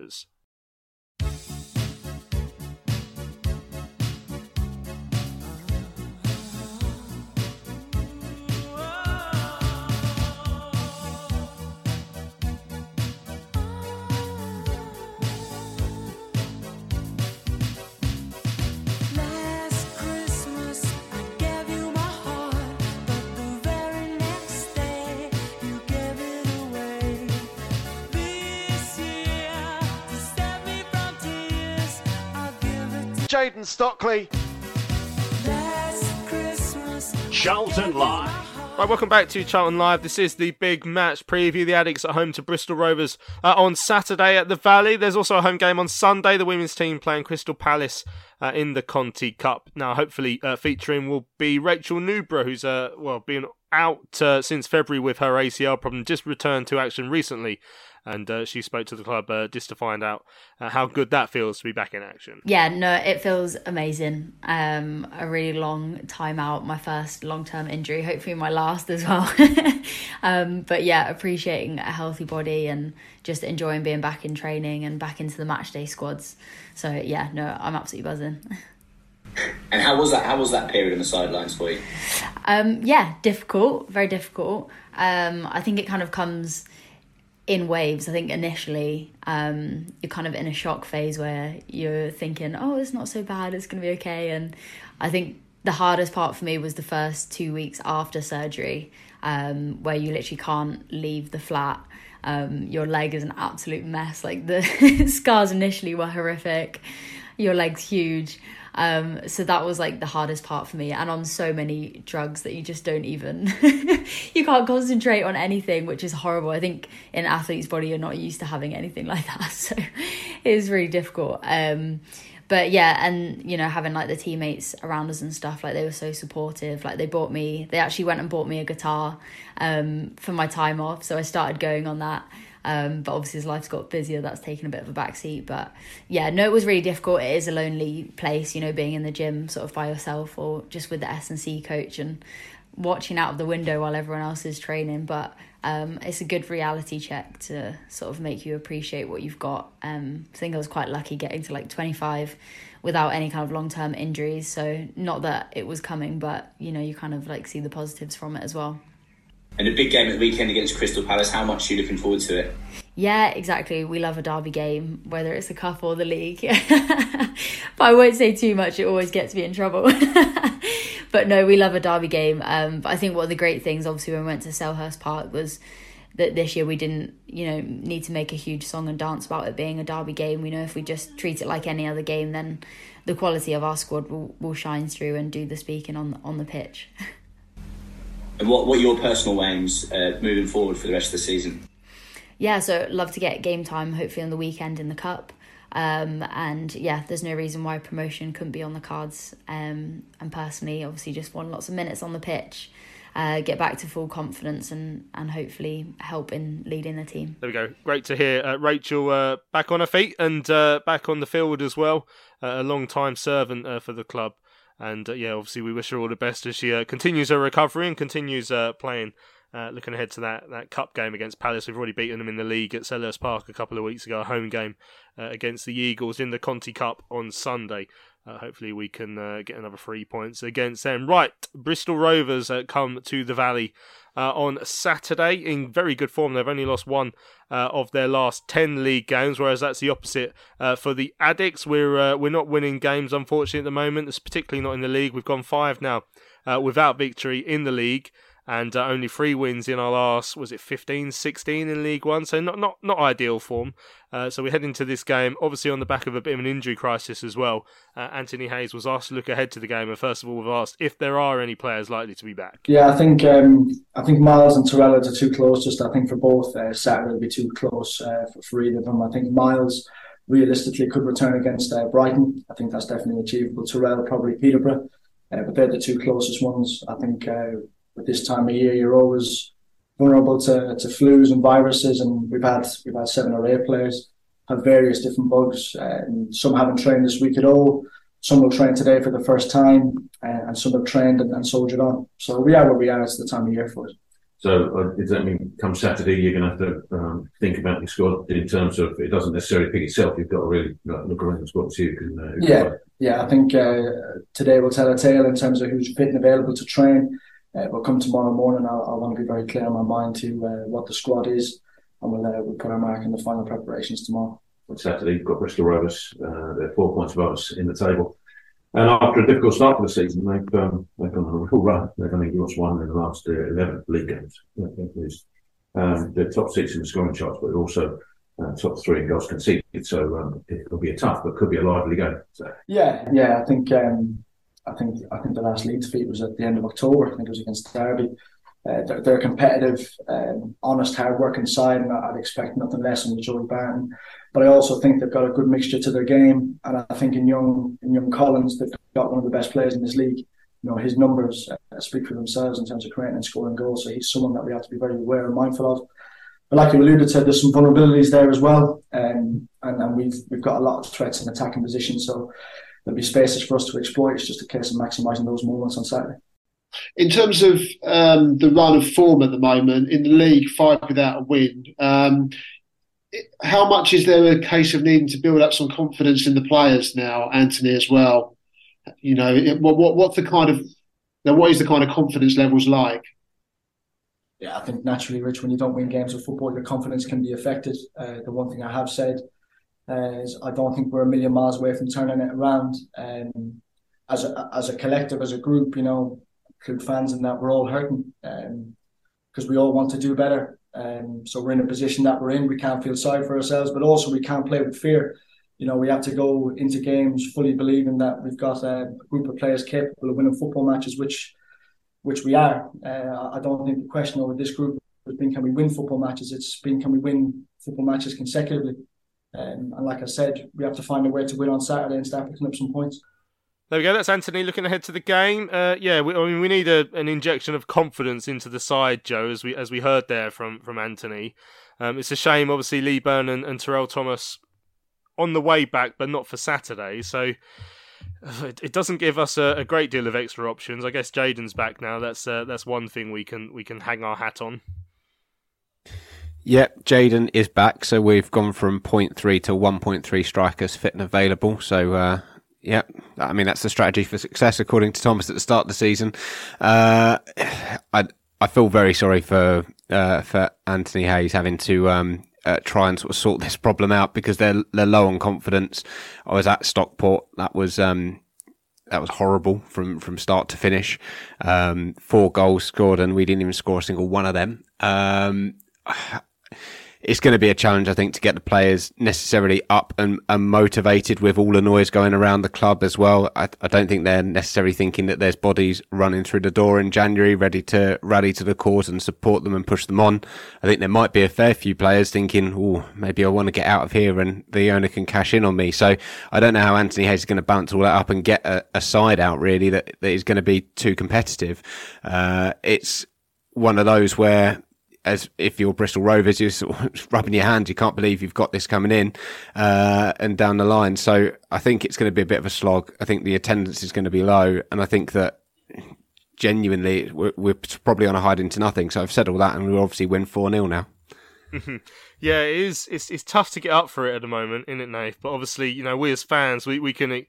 drivers Jayden Stockley. Charlton Live. Right, welcome back to Charlton Live. This is the big match preview. The Addicks at home to Bristol Rovers uh, on Saturday at the Valley. There's also a home game on Sunday. The women's team playing Crystal Palace uh, in the Conti Cup. Now, hopefully, uh, featuring will be Rachel Newborough, who's uh, well been out uh, since February with her ACL problem, just returned to action recently and uh, she spoke to the club uh, just to find out uh, how good that feels to be back in action. Yeah, no, it feels amazing. Um, a really long time out, my first long term injury, hopefully my last as well. [LAUGHS] um, but yeah, appreciating a healthy body and just enjoying being back in training and back into the match day squads. So yeah, no, I'm absolutely buzzing. [LAUGHS] [LAUGHS] And how was that? How was that period on the sidelines for you? Um, yeah, difficult, very difficult. Um, I think it kind of comes in waves. I think initially um, you're kind of in a shock phase where you're thinking, oh, it's not so bad, it's going to be okay. And I think the hardest part for me was the first two weeks after surgery, um, where you literally can't leave the flat. Um, your leg is an absolute mess. Like the [LAUGHS] scars initially were horrific. Your leg's huge. Um, so that was like the hardest part for me, and on so many drugs that you just don't even [LAUGHS] you can't concentrate on anything, which is horrible. I think in an athlete's body, you're not used to having anything like that, [LAUGHS] so it is really difficult. Um, but yeah, and you know, having like the teammates around us and stuff, like they were so supportive. Like they bought me, they actually went and bought me a guitar um, for my time off, so I started going on that. Um, but obviously, as life's got busier, that's taken a bit of a backseat. But yeah, no, it was really difficult. It is a lonely place, you know, being in the gym sort of by yourself or just with the S and C coach and watching out of the window while everyone else is training. But um, it's a good reality check to sort of make you appreciate what you've got. Um, I think I was quite lucky getting to like 25 without any kind of long term injuries. So, not that it was coming, but you know, you kind of like see the positives from it as well. And a big game at the weekend against Crystal Palace. How much are you looking forward to it? Yeah, exactly. We love a derby game, whether it's the cup or the league. [LAUGHS] but I won't say too much; it always gets me in trouble. [LAUGHS] but no, we love a derby game. Um, but I think one of the great things, obviously, when we went to Selhurst Park, was that this year we didn't, you know, need to make a huge song and dance about it being a derby game. We know if we just treat it like any other game, then the quality of our squad will, will shine through and do the speaking on on the pitch. [LAUGHS] And what, what are your personal aims uh, moving forward for the rest of the season? Yeah, so love to get game time hopefully on the weekend in the cup. Um, and yeah, there's no reason why promotion couldn't be on the cards. Um, and personally, obviously, just want lots of minutes on the pitch, uh, get back to full confidence, and and hopefully help in leading the team. There we go. Great to hear uh, Rachel uh, back on her feet and uh, back on the field as well. Uh, a long time servant uh, for the club. And uh, yeah, obviously we wish her all the best as she uh, continues her recovery and continues uh, playing Uh, looking ahead to that, that cup game against Palace, we've already beaten them in the league at Selhurst Park a couple of weeks ago, a home game uh, against the Eagles in the Conti Cup on Sunday. Uh, hopefully, we can get another three points against them. Right, Bristol Rovers come to the Valley uh, on Saturday in very good form. They've only lost one uh, of their last ten league games, whereas that's the opposite uh, for the Addicks. We're uh, we're not winning games, unfortunately, at the moment. It's particularly not in the league. We've gone five now without victory in the league and uh, only three wins in our last was it 15 16 in league one? So not not not ideal form. Uh, so we head into this game obviously on the back of a bit of an injury crisis as well. Uh, anthony hayes was asked to look ahead to the game and first of all we've asked if there are any players likely to be back. Yeah i think um, i think miles and Terell are too close just i think for both uh, saturday will be too close uh, for, for either of them. I think miles realistically could return against uh, brighton. I think that's definitely achievable. Terell probably peterborough but they're the two closest ones. I think at this time of year, you're always vulnerable to, to flus and viruses, and we've had we've had seven or eight players have various different bugs, uh, and some haven't trained this week at all. Some will train today for the first time, uh, and some have trained and, and, soldiered on. So we are where we are. It's the time of year for it. So uh, does that mean come Saturday you're going to have to um, think about your squad in terms of it doesn't necessarily pick itself. You've got to really look around the squad to see who can. Uh, yeah, yeah. I think uh, today will tell a tale in terms of who's fit and available to train. Uh, but come tomorrow morning, I, I want to be very clear in my mind to uh, what the squad is, and we'll, uh, we'll put our mark in the final preparations tomorrow. On Saturday, you've got Bristol Rovers. Uh, they're four points above us in the table. And after a difficult start to the season, they've um, they've gone on a real run. They've only lost one in the last uh, eleven league games. Um, they're top six in the scoring charts, but also uh, top three in goals conceded. So um, it'll be a tough, but could be a lively game. So. Yeah, yeah, I think um, I think I think the last league defeat was at the end of October. I think it was against Derby. Uh, they're, they're, a competitive, um, honest, hard-working side, and I'd expect nothing less from Joey Barton. But I also think they've got a good mixture to their game, and I think in young in young Collins, they've got one of the best players in this league. You know, his numbers uh, speak for themselves in terms of creating and scoring goals. So he's someone that we have to be very aware and mindful of. But like you alluded to, there's some vulnerabilities there as well, um, and, and we've we've got a lot of threats in attacking position. So there'll be spaces for us to exploit. It's just a case of maximising those moments on Saturday. In terms of um, the run of form at the moment in the league, five without a win. Um, how much is there a case of needing to build up some confidence in the players now, Anthony, as well? You know, what, what what's the kind of now? What is the kind of confidence levels like? Yeah, I think naturally, Rich, when you don't win games of football, your confidence can be affected. Uh, the one thing I have said I don't think we're a million miles away from turning it around. Um, as a as a collective, as a group, you know, include fans and that we're all hurting because um, we all want to do better. Um, so we're in a position that we're in. We can't feel sorry for ourselves, but also we can't play with fear. You know, we have to go into games fully believing that we've got a group of players capable of winning football matches, which which we are. Uh, I don't think the question over this group has been can we win football matches. It's been can we win football matches consecutively. Um, and like I said, we have to find a way to win on Saturday and start picking up some points. There we go. That's Anthony looking ahead to the game. Uh, yeah, we, I mean, we need a, an injection of confidence into the side, Joe, as we as we heard there from from Anthony. Um, it's a shame, obviously, Leaburn and, and Terell Thomas on the way back, but not for Saturday. So it, it doesn't give us a, a, great deal of extra options. I guess Jayden's back now. That's uh, that's one thing we can we can hang our hat on. Yep, Jayden is back. So we've gone from 0.3 to 1.3 strikers fit and available. So, uh, yeah, I mean, that's the strategy for success, according to Thomas at the start of the season. Uh, I, I feel very sorry for, uh, for Anthony Hayes having to, um, uh, try and sort of sort this problem out because they're, they're low on confidence. I was at Stockport. That was, um, that was horrible from, from start to finish. Um, four goals scored and we didn't even score a single one of them. Um, it's going to be a challenge, I think, to get the players necessarily up and, and motivated with all the noise going around the club as well. I, I, don't think they're necessarily thinking that there's bodies running through the door in January ready to rally to the cause and support them and push them on. I think there might be a fair few players thinking, oh, maybe I want to get out of here and the owner can cash in on me. So I don't know how Anthony Hayes is going to bounce all that up and get a, a side out really that, that is going to be too competitive. Uh, it's one of those where as if you're Bristol Rovers, you're sort of [LAUGHS] rubbing your hands. You can't believe you've got this coming in uh, and down the line. So I think it's going to be a bit of a slog. I think the attendance is going to be low, and I think that genuinely, we're, we're probably on a hide into nothing. So I've said all that, and we'll obviously win four 0 now. [LAUGHS] yeah, it is. It's it's tough to get up for it at the moment, isn't it, Nate? But obviously, you know, we as fans, we we can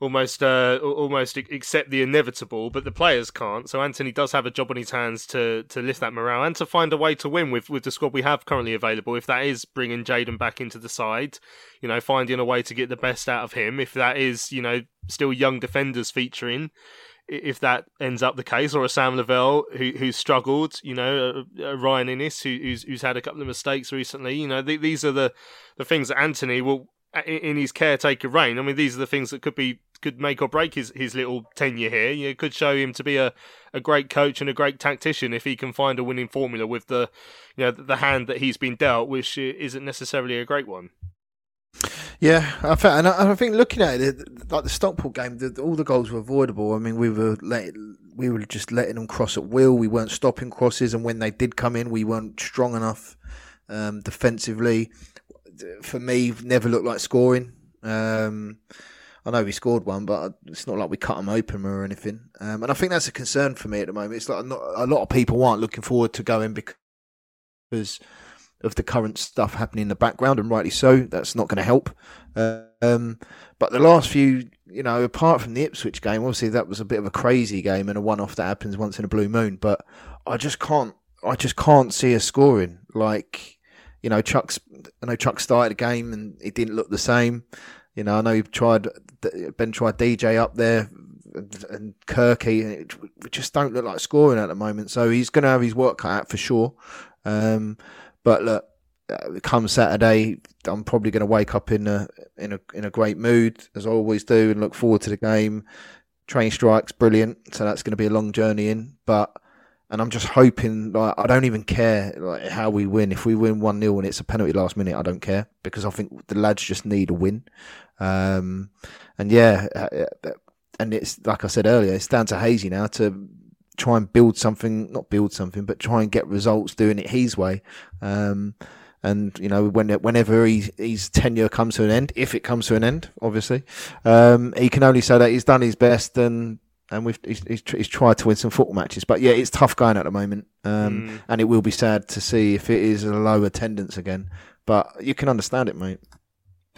almost uh, almost accept the inevitable, but the players can't. So Anthony does have a job on his hands to to lift that morale and to find a way to win with with the squad we have currently available. If that is bringing Jayden back into the side, you know, finding a way to get the best out of him. If that is, you know, still young defenders featuring. If that ends up the case, or a Sam Lavelle who who's struggled, you know, a, a Ryan Inniss who, who's who's had a couple of mistakes recently, you know, th- these are the the things that Anthony will uh, in his caretaker reign. I mean, these are the things that could be could make or break his, his little tenure here. You could show him to be a, a great coach and a great tactician if he can find a winning formula with the you know the hand that he's been dealt, which isn't necessarily a great one. Yeah, I think, and I, think looking at it, like the Stockport game, the, all the goals were avoidable. I mean, we were let, we were just letting them cross at will. We weren't stopping crosses, and when they did come in, we weren't strong enough um, defensively. For me, never looked like scoring. Um, I know we scored one, but it's not like we cut them open or anything. Um, and I think that's a concern for me at the moment. It's like not, a lot of people aren't looking forward to going because of the current stuff happening in the background, and rightly so. That's not going to help. Um, but the last few, you know, apart from the Ipswich game, obviously that was a bit of a crazy game and a one-off that happens once in a blue moon. But I just can't, I just can't see us scoring. Like, you know, Chuks, I know Chuks started a game and it didn't look the same. You know, I know he tried Ben tried DJ up there and, Kirky. It just don't look like scoring at the moment. So he's going to have his work cut out for sure. Um, but look, uh, come Saturday, I'm probably going to wake up in a in a in a great mood as I always do and look forward to the game. Train strikes brilliant, so that's going to be a long journey in. But and I'm just hoping like I don't even care like how we win. If we win one 0 and it's a penalty last minute, I don't care because I think the lads just need a win. Um, and yeah, uh, uh, and it's like I said earlier, it's down to Hazy now to try and build something, not build something, but try and get results doing it his way. Um, and you know, when whenever he, his tenure comes to an end, if it comes to an end, obviously, um, he can only say that he's done his best and and we've he's, he's, he's, tried to win some football matches. But yeah, it's tough going at the moment, um, mm. and it will be sad to see if it is a low attendance again. But you can understand it, mate.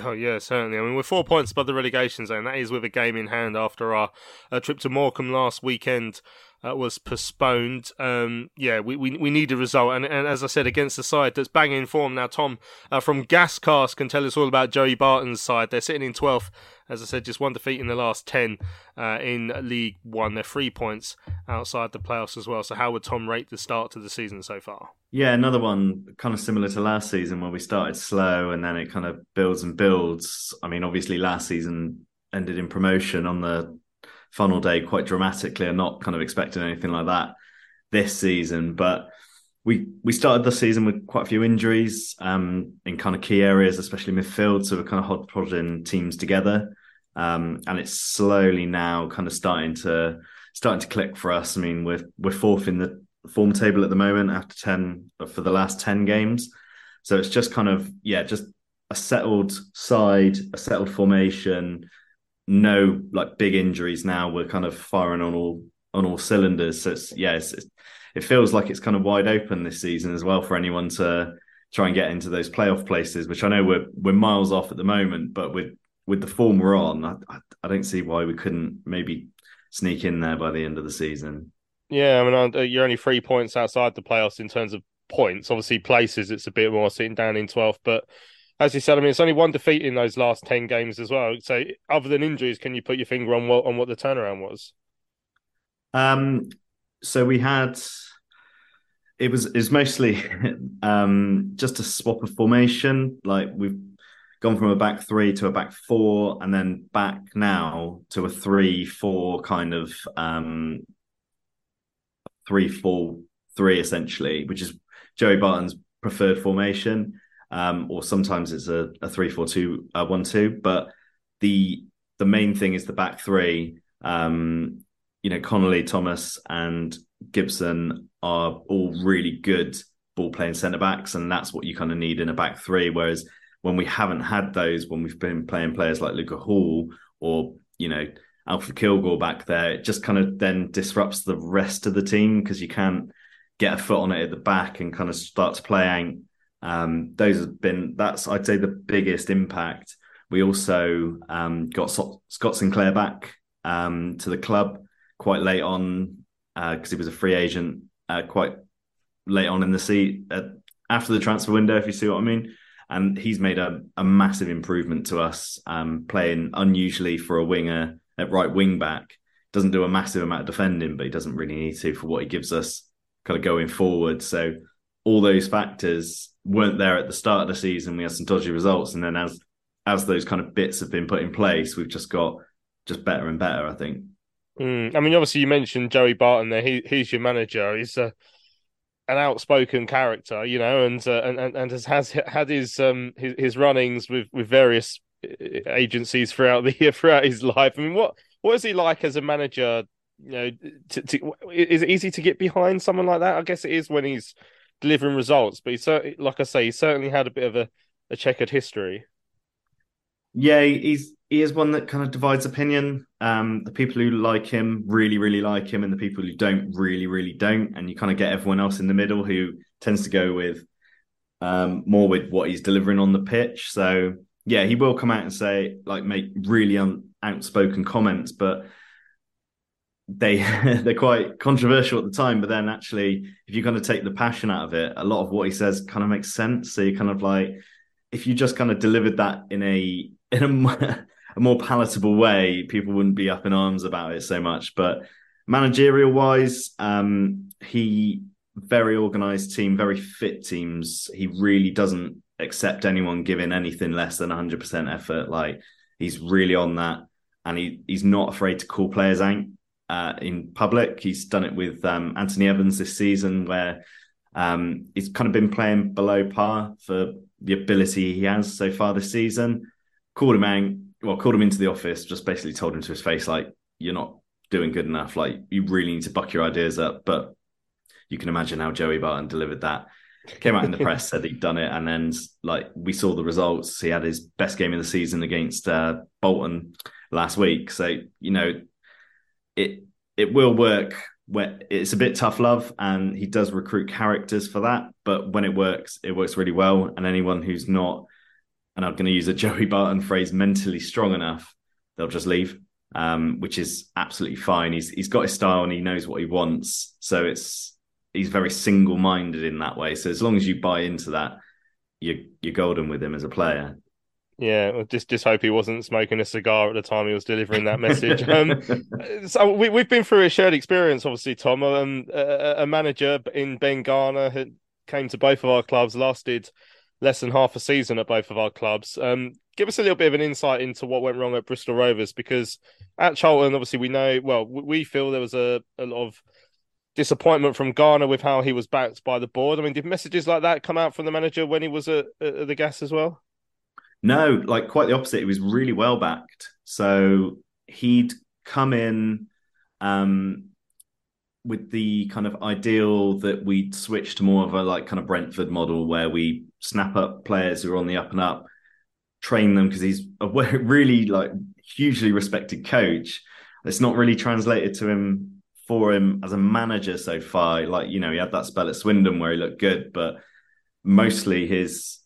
Oh yeah, certainly. I mean, we're four points above the relegation zone. That is with a game in hand after our uh, trip to Morecambe last weekend uh, was postponed. Um, yeah, we, we we need a result, and, and as I said, against the side that's banging form now. Tom uh, from Gascast can tell us all about Joey Barton's side. They're sitting in twelfth, as I said, just one defeat in the last ten uh, in League One. They're three points outside the playoffs as well. So, how would Tom rate the start to the season so far? Yeah, another one kind of similar to last season where we started slow and then it kind of builds and builds. I mean, obviously, last season ended in promotion on the funnel day quite dramatically. I'm not kind of expecting anything like that this season, but we we started the season with quite a few injuries um, in kind of key areas, especially midfield. So we're kind of hodgepodging teams together, um, and it's slowly now kind of starting to starting to click for us. I mean, we're we're fourth in the form table at the moment after ten for the last ten games. So it's just kind of yeah, just a settled side, a settled formation, no like big injuries now. We're kind of firing on all on all cylinders. So it's yeah, it's, it feels like it's kind of wide open this season as well for anyone to try and get into those playoff places, which I know we're we're miles off at the moment, but with with the form we're on, I, I don't see why we couldn't maybe sneak in there by the end of the season. Yeah, I mean, uh, you're only three points outside the playoffs in terms of points. Obviously, places it's a bit more sitting down in 12th, but as you said, I mean, it's only one defeat in those last ten games as well. So, other than injuries, can you put your finger on what on what the turnaround was? Um, so we had it was is mostly [LAUGHS] um just a swap of formation. Like we've gone from a back three to a back four, and then back now to a three four kind of um three four three essentially, which is Joey Barton's preferred formation um, or sometimes it's a, a three four two uh, one two. But the the main thing is the back three. Um, you know, Connolly, Thomas, and Gibson are all really good ball playing centre backs, and that's what you kind of need in a back three. Whereas when we haven't had those, when we've been playing players like Luca Hoole or you know Alfred Kilgour back there, it just kind of then disrupts the rest of the team because you can't get a foot on it at the back and kind of start to play out. Um, those have been that's I'd say the biggest impact. We also um, got Scott Sinclair back um, to the club quite late on because uh, he was a free agent uh, quite late on in the seat uh, after the transfer window, if you see what I mean. And he's made a, a massive improvement to us, um, playing unusually for a winger at right wing back. Doesn't do a massive amount of defending, but he doesn't really need to for what he gives us kind of going forward. So all those factors weren't there at the start of the season. We had some dodgy results, and then as as those kind of bits have been put in place, we've just got just better and better. I think. Mm, I mean, obviously, you mentioned Joey Barton there. He, he's your manager. He's a, an outspoken character, you know, and uh, and and has has had his um his, his runnings with with various uh, agencies throughout [LAUGHS] the year throughout his life. I mean, what what is he like as a manager? You know, to, to, is it easy to get behind someone like that? I guess it is when he's delivering results, but he certainly, like I say, he certainly had a bit of a, a checkered history. Yeah, he's he is one that kind of divides opinion. Um, the people who like him really, really like him, and the people who don't really, really don't. And you kind of get everyone else in the middle who tends to go with um, more with what he's delivering on the pitch. So yeah, he will come out and say like make really un- outspoken comments, but they [LAUGHS] they're quite controversial at the time. But then actually, if you kind of take the passion out of it, a lot of what he says kind of makes sense. So you kind of like if you just kind of delivered that in a in a a more palatable way, people wouldn't be up in arms about it so much. But managerial wise, um, he very organized team, very fit teams. He really doesn't accept anyone giving anything less than 100% effort. Like he's really on that, and he he's not afraid to call players out uh, in public. He's done it with um, Anthony Evans this season, where um, he's kind of been playing below par for the ability he has so far this season. Called him out, well, called him into the office, just basically told him to his face, like, you're not doing good enough. Like, you really need to buck your ideas up. But you can imagine how Joey Barton delivered that. Came out in the [LAUGHS] press, said he'd done it, and then like we saw the results. He had his best game of the season against uh, Bolton last week. So you know, it it will work. Where it's a bit tough love, and he does recruit characters for that. But when it works, it works really well. And anyone who's not and I'm going to use a [LAUGHS] Joey Barton phrase, mentally strong enough, they'll just leave, um, which is absolutely fine. He's he's got his style and he knows what he wants, so it's he's very single minded in that way. So as long as you buy into that, you're you're golden with him as a player. Yeah, just just hope he wasn't smoking a cigar at the time he was delivering that [LAUGHS] message. um, so we we've been through a shared experience, obviously, Tom. Um, a, a manager in Ben Garner had came to both of our clubs, lasted less than half a season at both of our clubs. Um, give us a little bit of an insight into what went wrong at Bristol Rovers because at Charlton, obviously, we know well we feel there was a, a lot of disappointment from Garner with how he was backed by the board. I mean, did messages like that come out from the manager when he was at, at the Gas as well? No, like quite the opposite. He was really well backed. So he'd come in um, with the kind of ideal that we'd switch to more of a like kind of Brentford model where we snap up players who are on the up and up, train them because he's a [LAUGHS] really like hugely respected coach. It's not really translated to him for him as a manager so far. Like, you know, he had that spell at Swindon where he looked good, but mostly his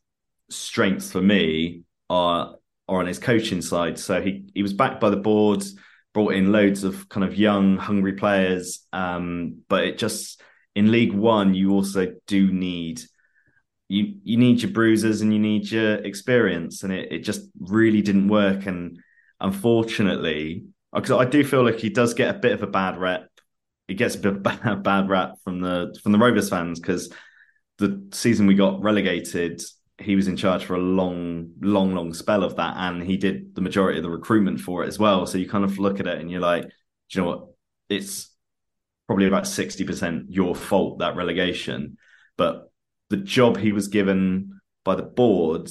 strengths for me are are on his coaching side. So he he was backed by the boards brought in loads of kind of young, hungry players. Um, but it just in League One, you also do need you you need your bruises and you need your experience, and it it just really didn't work. And unfortunately, because I do feel like he does get a bit of a bad rep. He gets a bit of [LAUGHS] a bad, bad rap from the from the Rovers fans because the season we got relegated he was in charge for a long, long, long spell of that, and he did the majority of the recruitment for it as well. So you kind of look at it and you're like, you know what? It's probably about sixty percent your fault that relegation, but the job he was given by the board,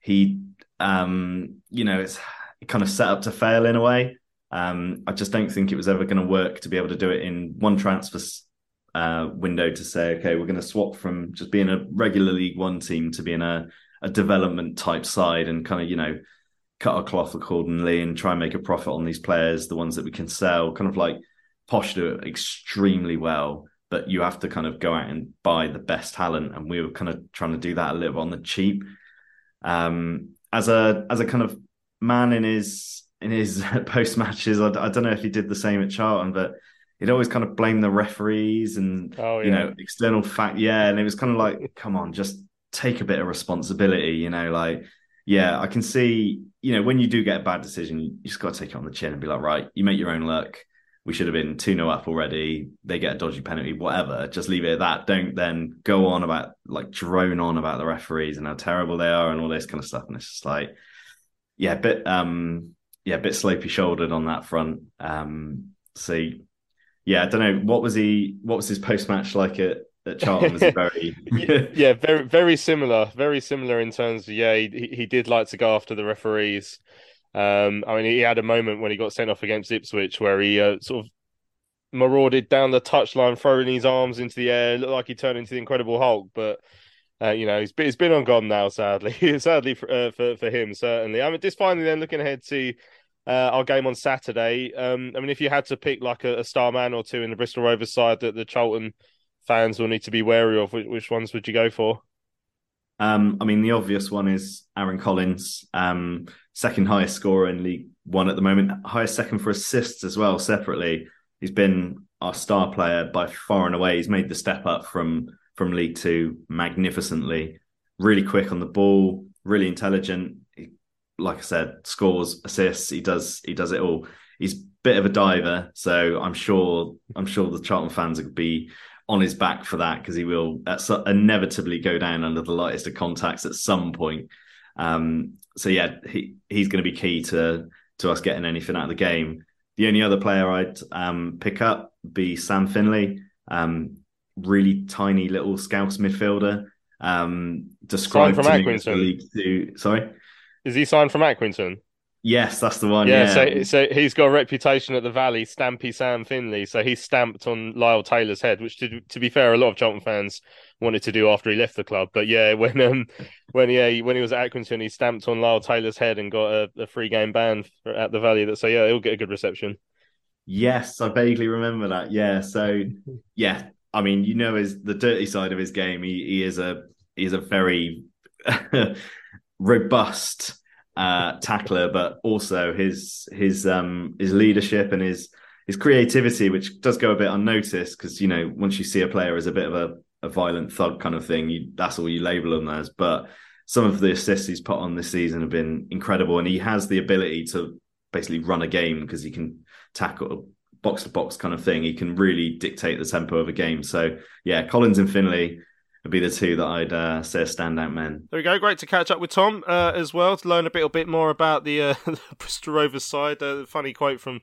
he, um, you know, it's kind of set up to fail in a way. Um, I just don't think it was ever going to work to be able to do it in one transfer uh, window to say, okay, we're going to swap from just being a regular League One team to being a, a development type side and kind of, you know, cut our cloth accordingly and try and make a profit on these players, the ones that we can sell. Kind of like Posh do it extremely well, but you have to kind of go out and buy the best talent, and we were kind of trying to do that a little on the cheap. Um, as a as a kind of man in his in his [LAUGHS] post matches, I, I don't know if he did the same at Charlton, but he'd always kind of blame the referees and oh, yeah. you know external fact. Yeah, and it was kind of like, come on, just take a bit of responsibility. You know, like yeah, I can see. You know, when you do get a bad decision, you just got to take it on the chin and be like, right, you make your own luck. We should have been 2 0 up already. They get a dodgy penalty, whatever. Just leave it at that. Don't then go on about, like, drone on about the referees and how terrible they are and all this kind of stuff. And it's just like, yeah, a bit, um, yeah, a bit slopey shouldered on that front. Um, so yeah, I don't know what was he. What was his post match like at at Charlton? Was [LAUGHS] very? yeah, very very similar. Very similar in terms of yeah, he he did like to go after the referees. Um, I mean, he had a moment when he got sent off against Ipswich where he uh, sort of marauded down the touchline, throwing his arms into the air, looked like he turned into the Incredible Hulk, but. Uh, you know, he's been, he's been on gone now, sadly. [LAUGHS] sadly for, uh, for for him, certainly. I mean, just finally, then looking ahead to uh, our game on Saturday. Um, I mean, if you had to pick like a, a, star man or two in the Bristol Rovers side that the Charlton fans will need to be wary of, which, which ones would you go for? Um, I mean, the obvious one is Aaron Collins, um, second highest scorer in League One at the moment, highest second for assists as well. Separately, he's been our star player by far and away. He's made the step up from from League Two magnificently. Really quick on the ball, really intelligent like I said, scores, assists. He does he does it all. He's a bit of a diver, so I'm sure I'm sure the Charlton fans will be on his back for that because he will inevitably go down under the lightest of contacts at some point. Um, so yeah, he he's going to be key to to us getting anything out of the game. The only other player I'd um, pick up be Sam Finley, um, really tiny little Scouse midfielder. Um, described from Accrington. League Two. Sorry. Is he signed from Accrington? Yes, that's the one. Yeah, yeah, so so he's got a reputation at the Valley, Stampy Sam Finley. So he's stamped on Lyle Taylor's head, which to, to be fair, a lot of Charlton fans wanted to do after he left the club. But yeah, [LAUGHS] when um when yeah when he was at Accrington, he stamped on Lyle Taylor's head and got a, a free game ban at the Valley. That so yeah, he'll get a good reception. Yes, I vaguely remember that. Yeah, so [LAUGHS] yeah, I mean, you know, his the dirty side of his game. He he is a he is a very [LAUGHS] robust uh, tackler, but also his his um, his leadership and his his creativity, which does go a bit unnoticed because you know once you see a player as a bit of a, a violent thug kind of thing, you, that's all you label them as. But some of the assists he's put on this season have been incredible, and he has the ability to basically run a game because he can tackle box to box kind of thing. He can really dictate the tempo of a game. So yeah, Collins and Finley would be the two that I'd uh, say standout men. There we go. Great to catch up with Tom uh, as well to learn a little bit more about the, uh, [LAUGHS] Bristol Rovers side. Uh, funny quote from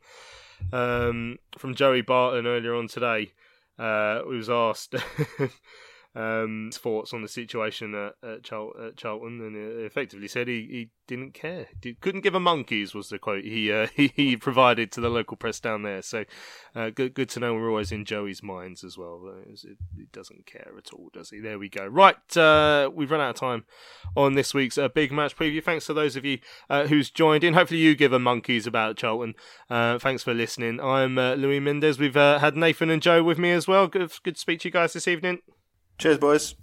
um, from Joey Barton earlier on today. Uh, was asked [LAUGHS] um, thoughts on the situation at, at, at Charlton, and effectively said he, he didn't care, Did, couldn't give a monkeys was the quote he uh, [LAUGHS] he, he provided to the local press down there. So uh, good good to know we're always in Joey's minds as well. It doesn't care at all, does he? There we go. Right, uh, we've run out of time on this week's uh, big match preview. Thanks to those of you uh, who's joined in. Hopefully you give a monkeys about Charlton. Uh, thanks for listening. I'm Louis Mendez. We've had Nathan and Joe with me as well. Good good to speak to you guys this evening. Cheers, boys.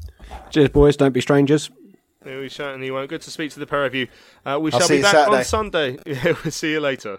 Cheers, boys. Don't be strangers. we certainly won't. Good to speak to the pair of you. Uh, we I'll shall be back Saturday. on Sunday. [LAUGHS] we'll see you later.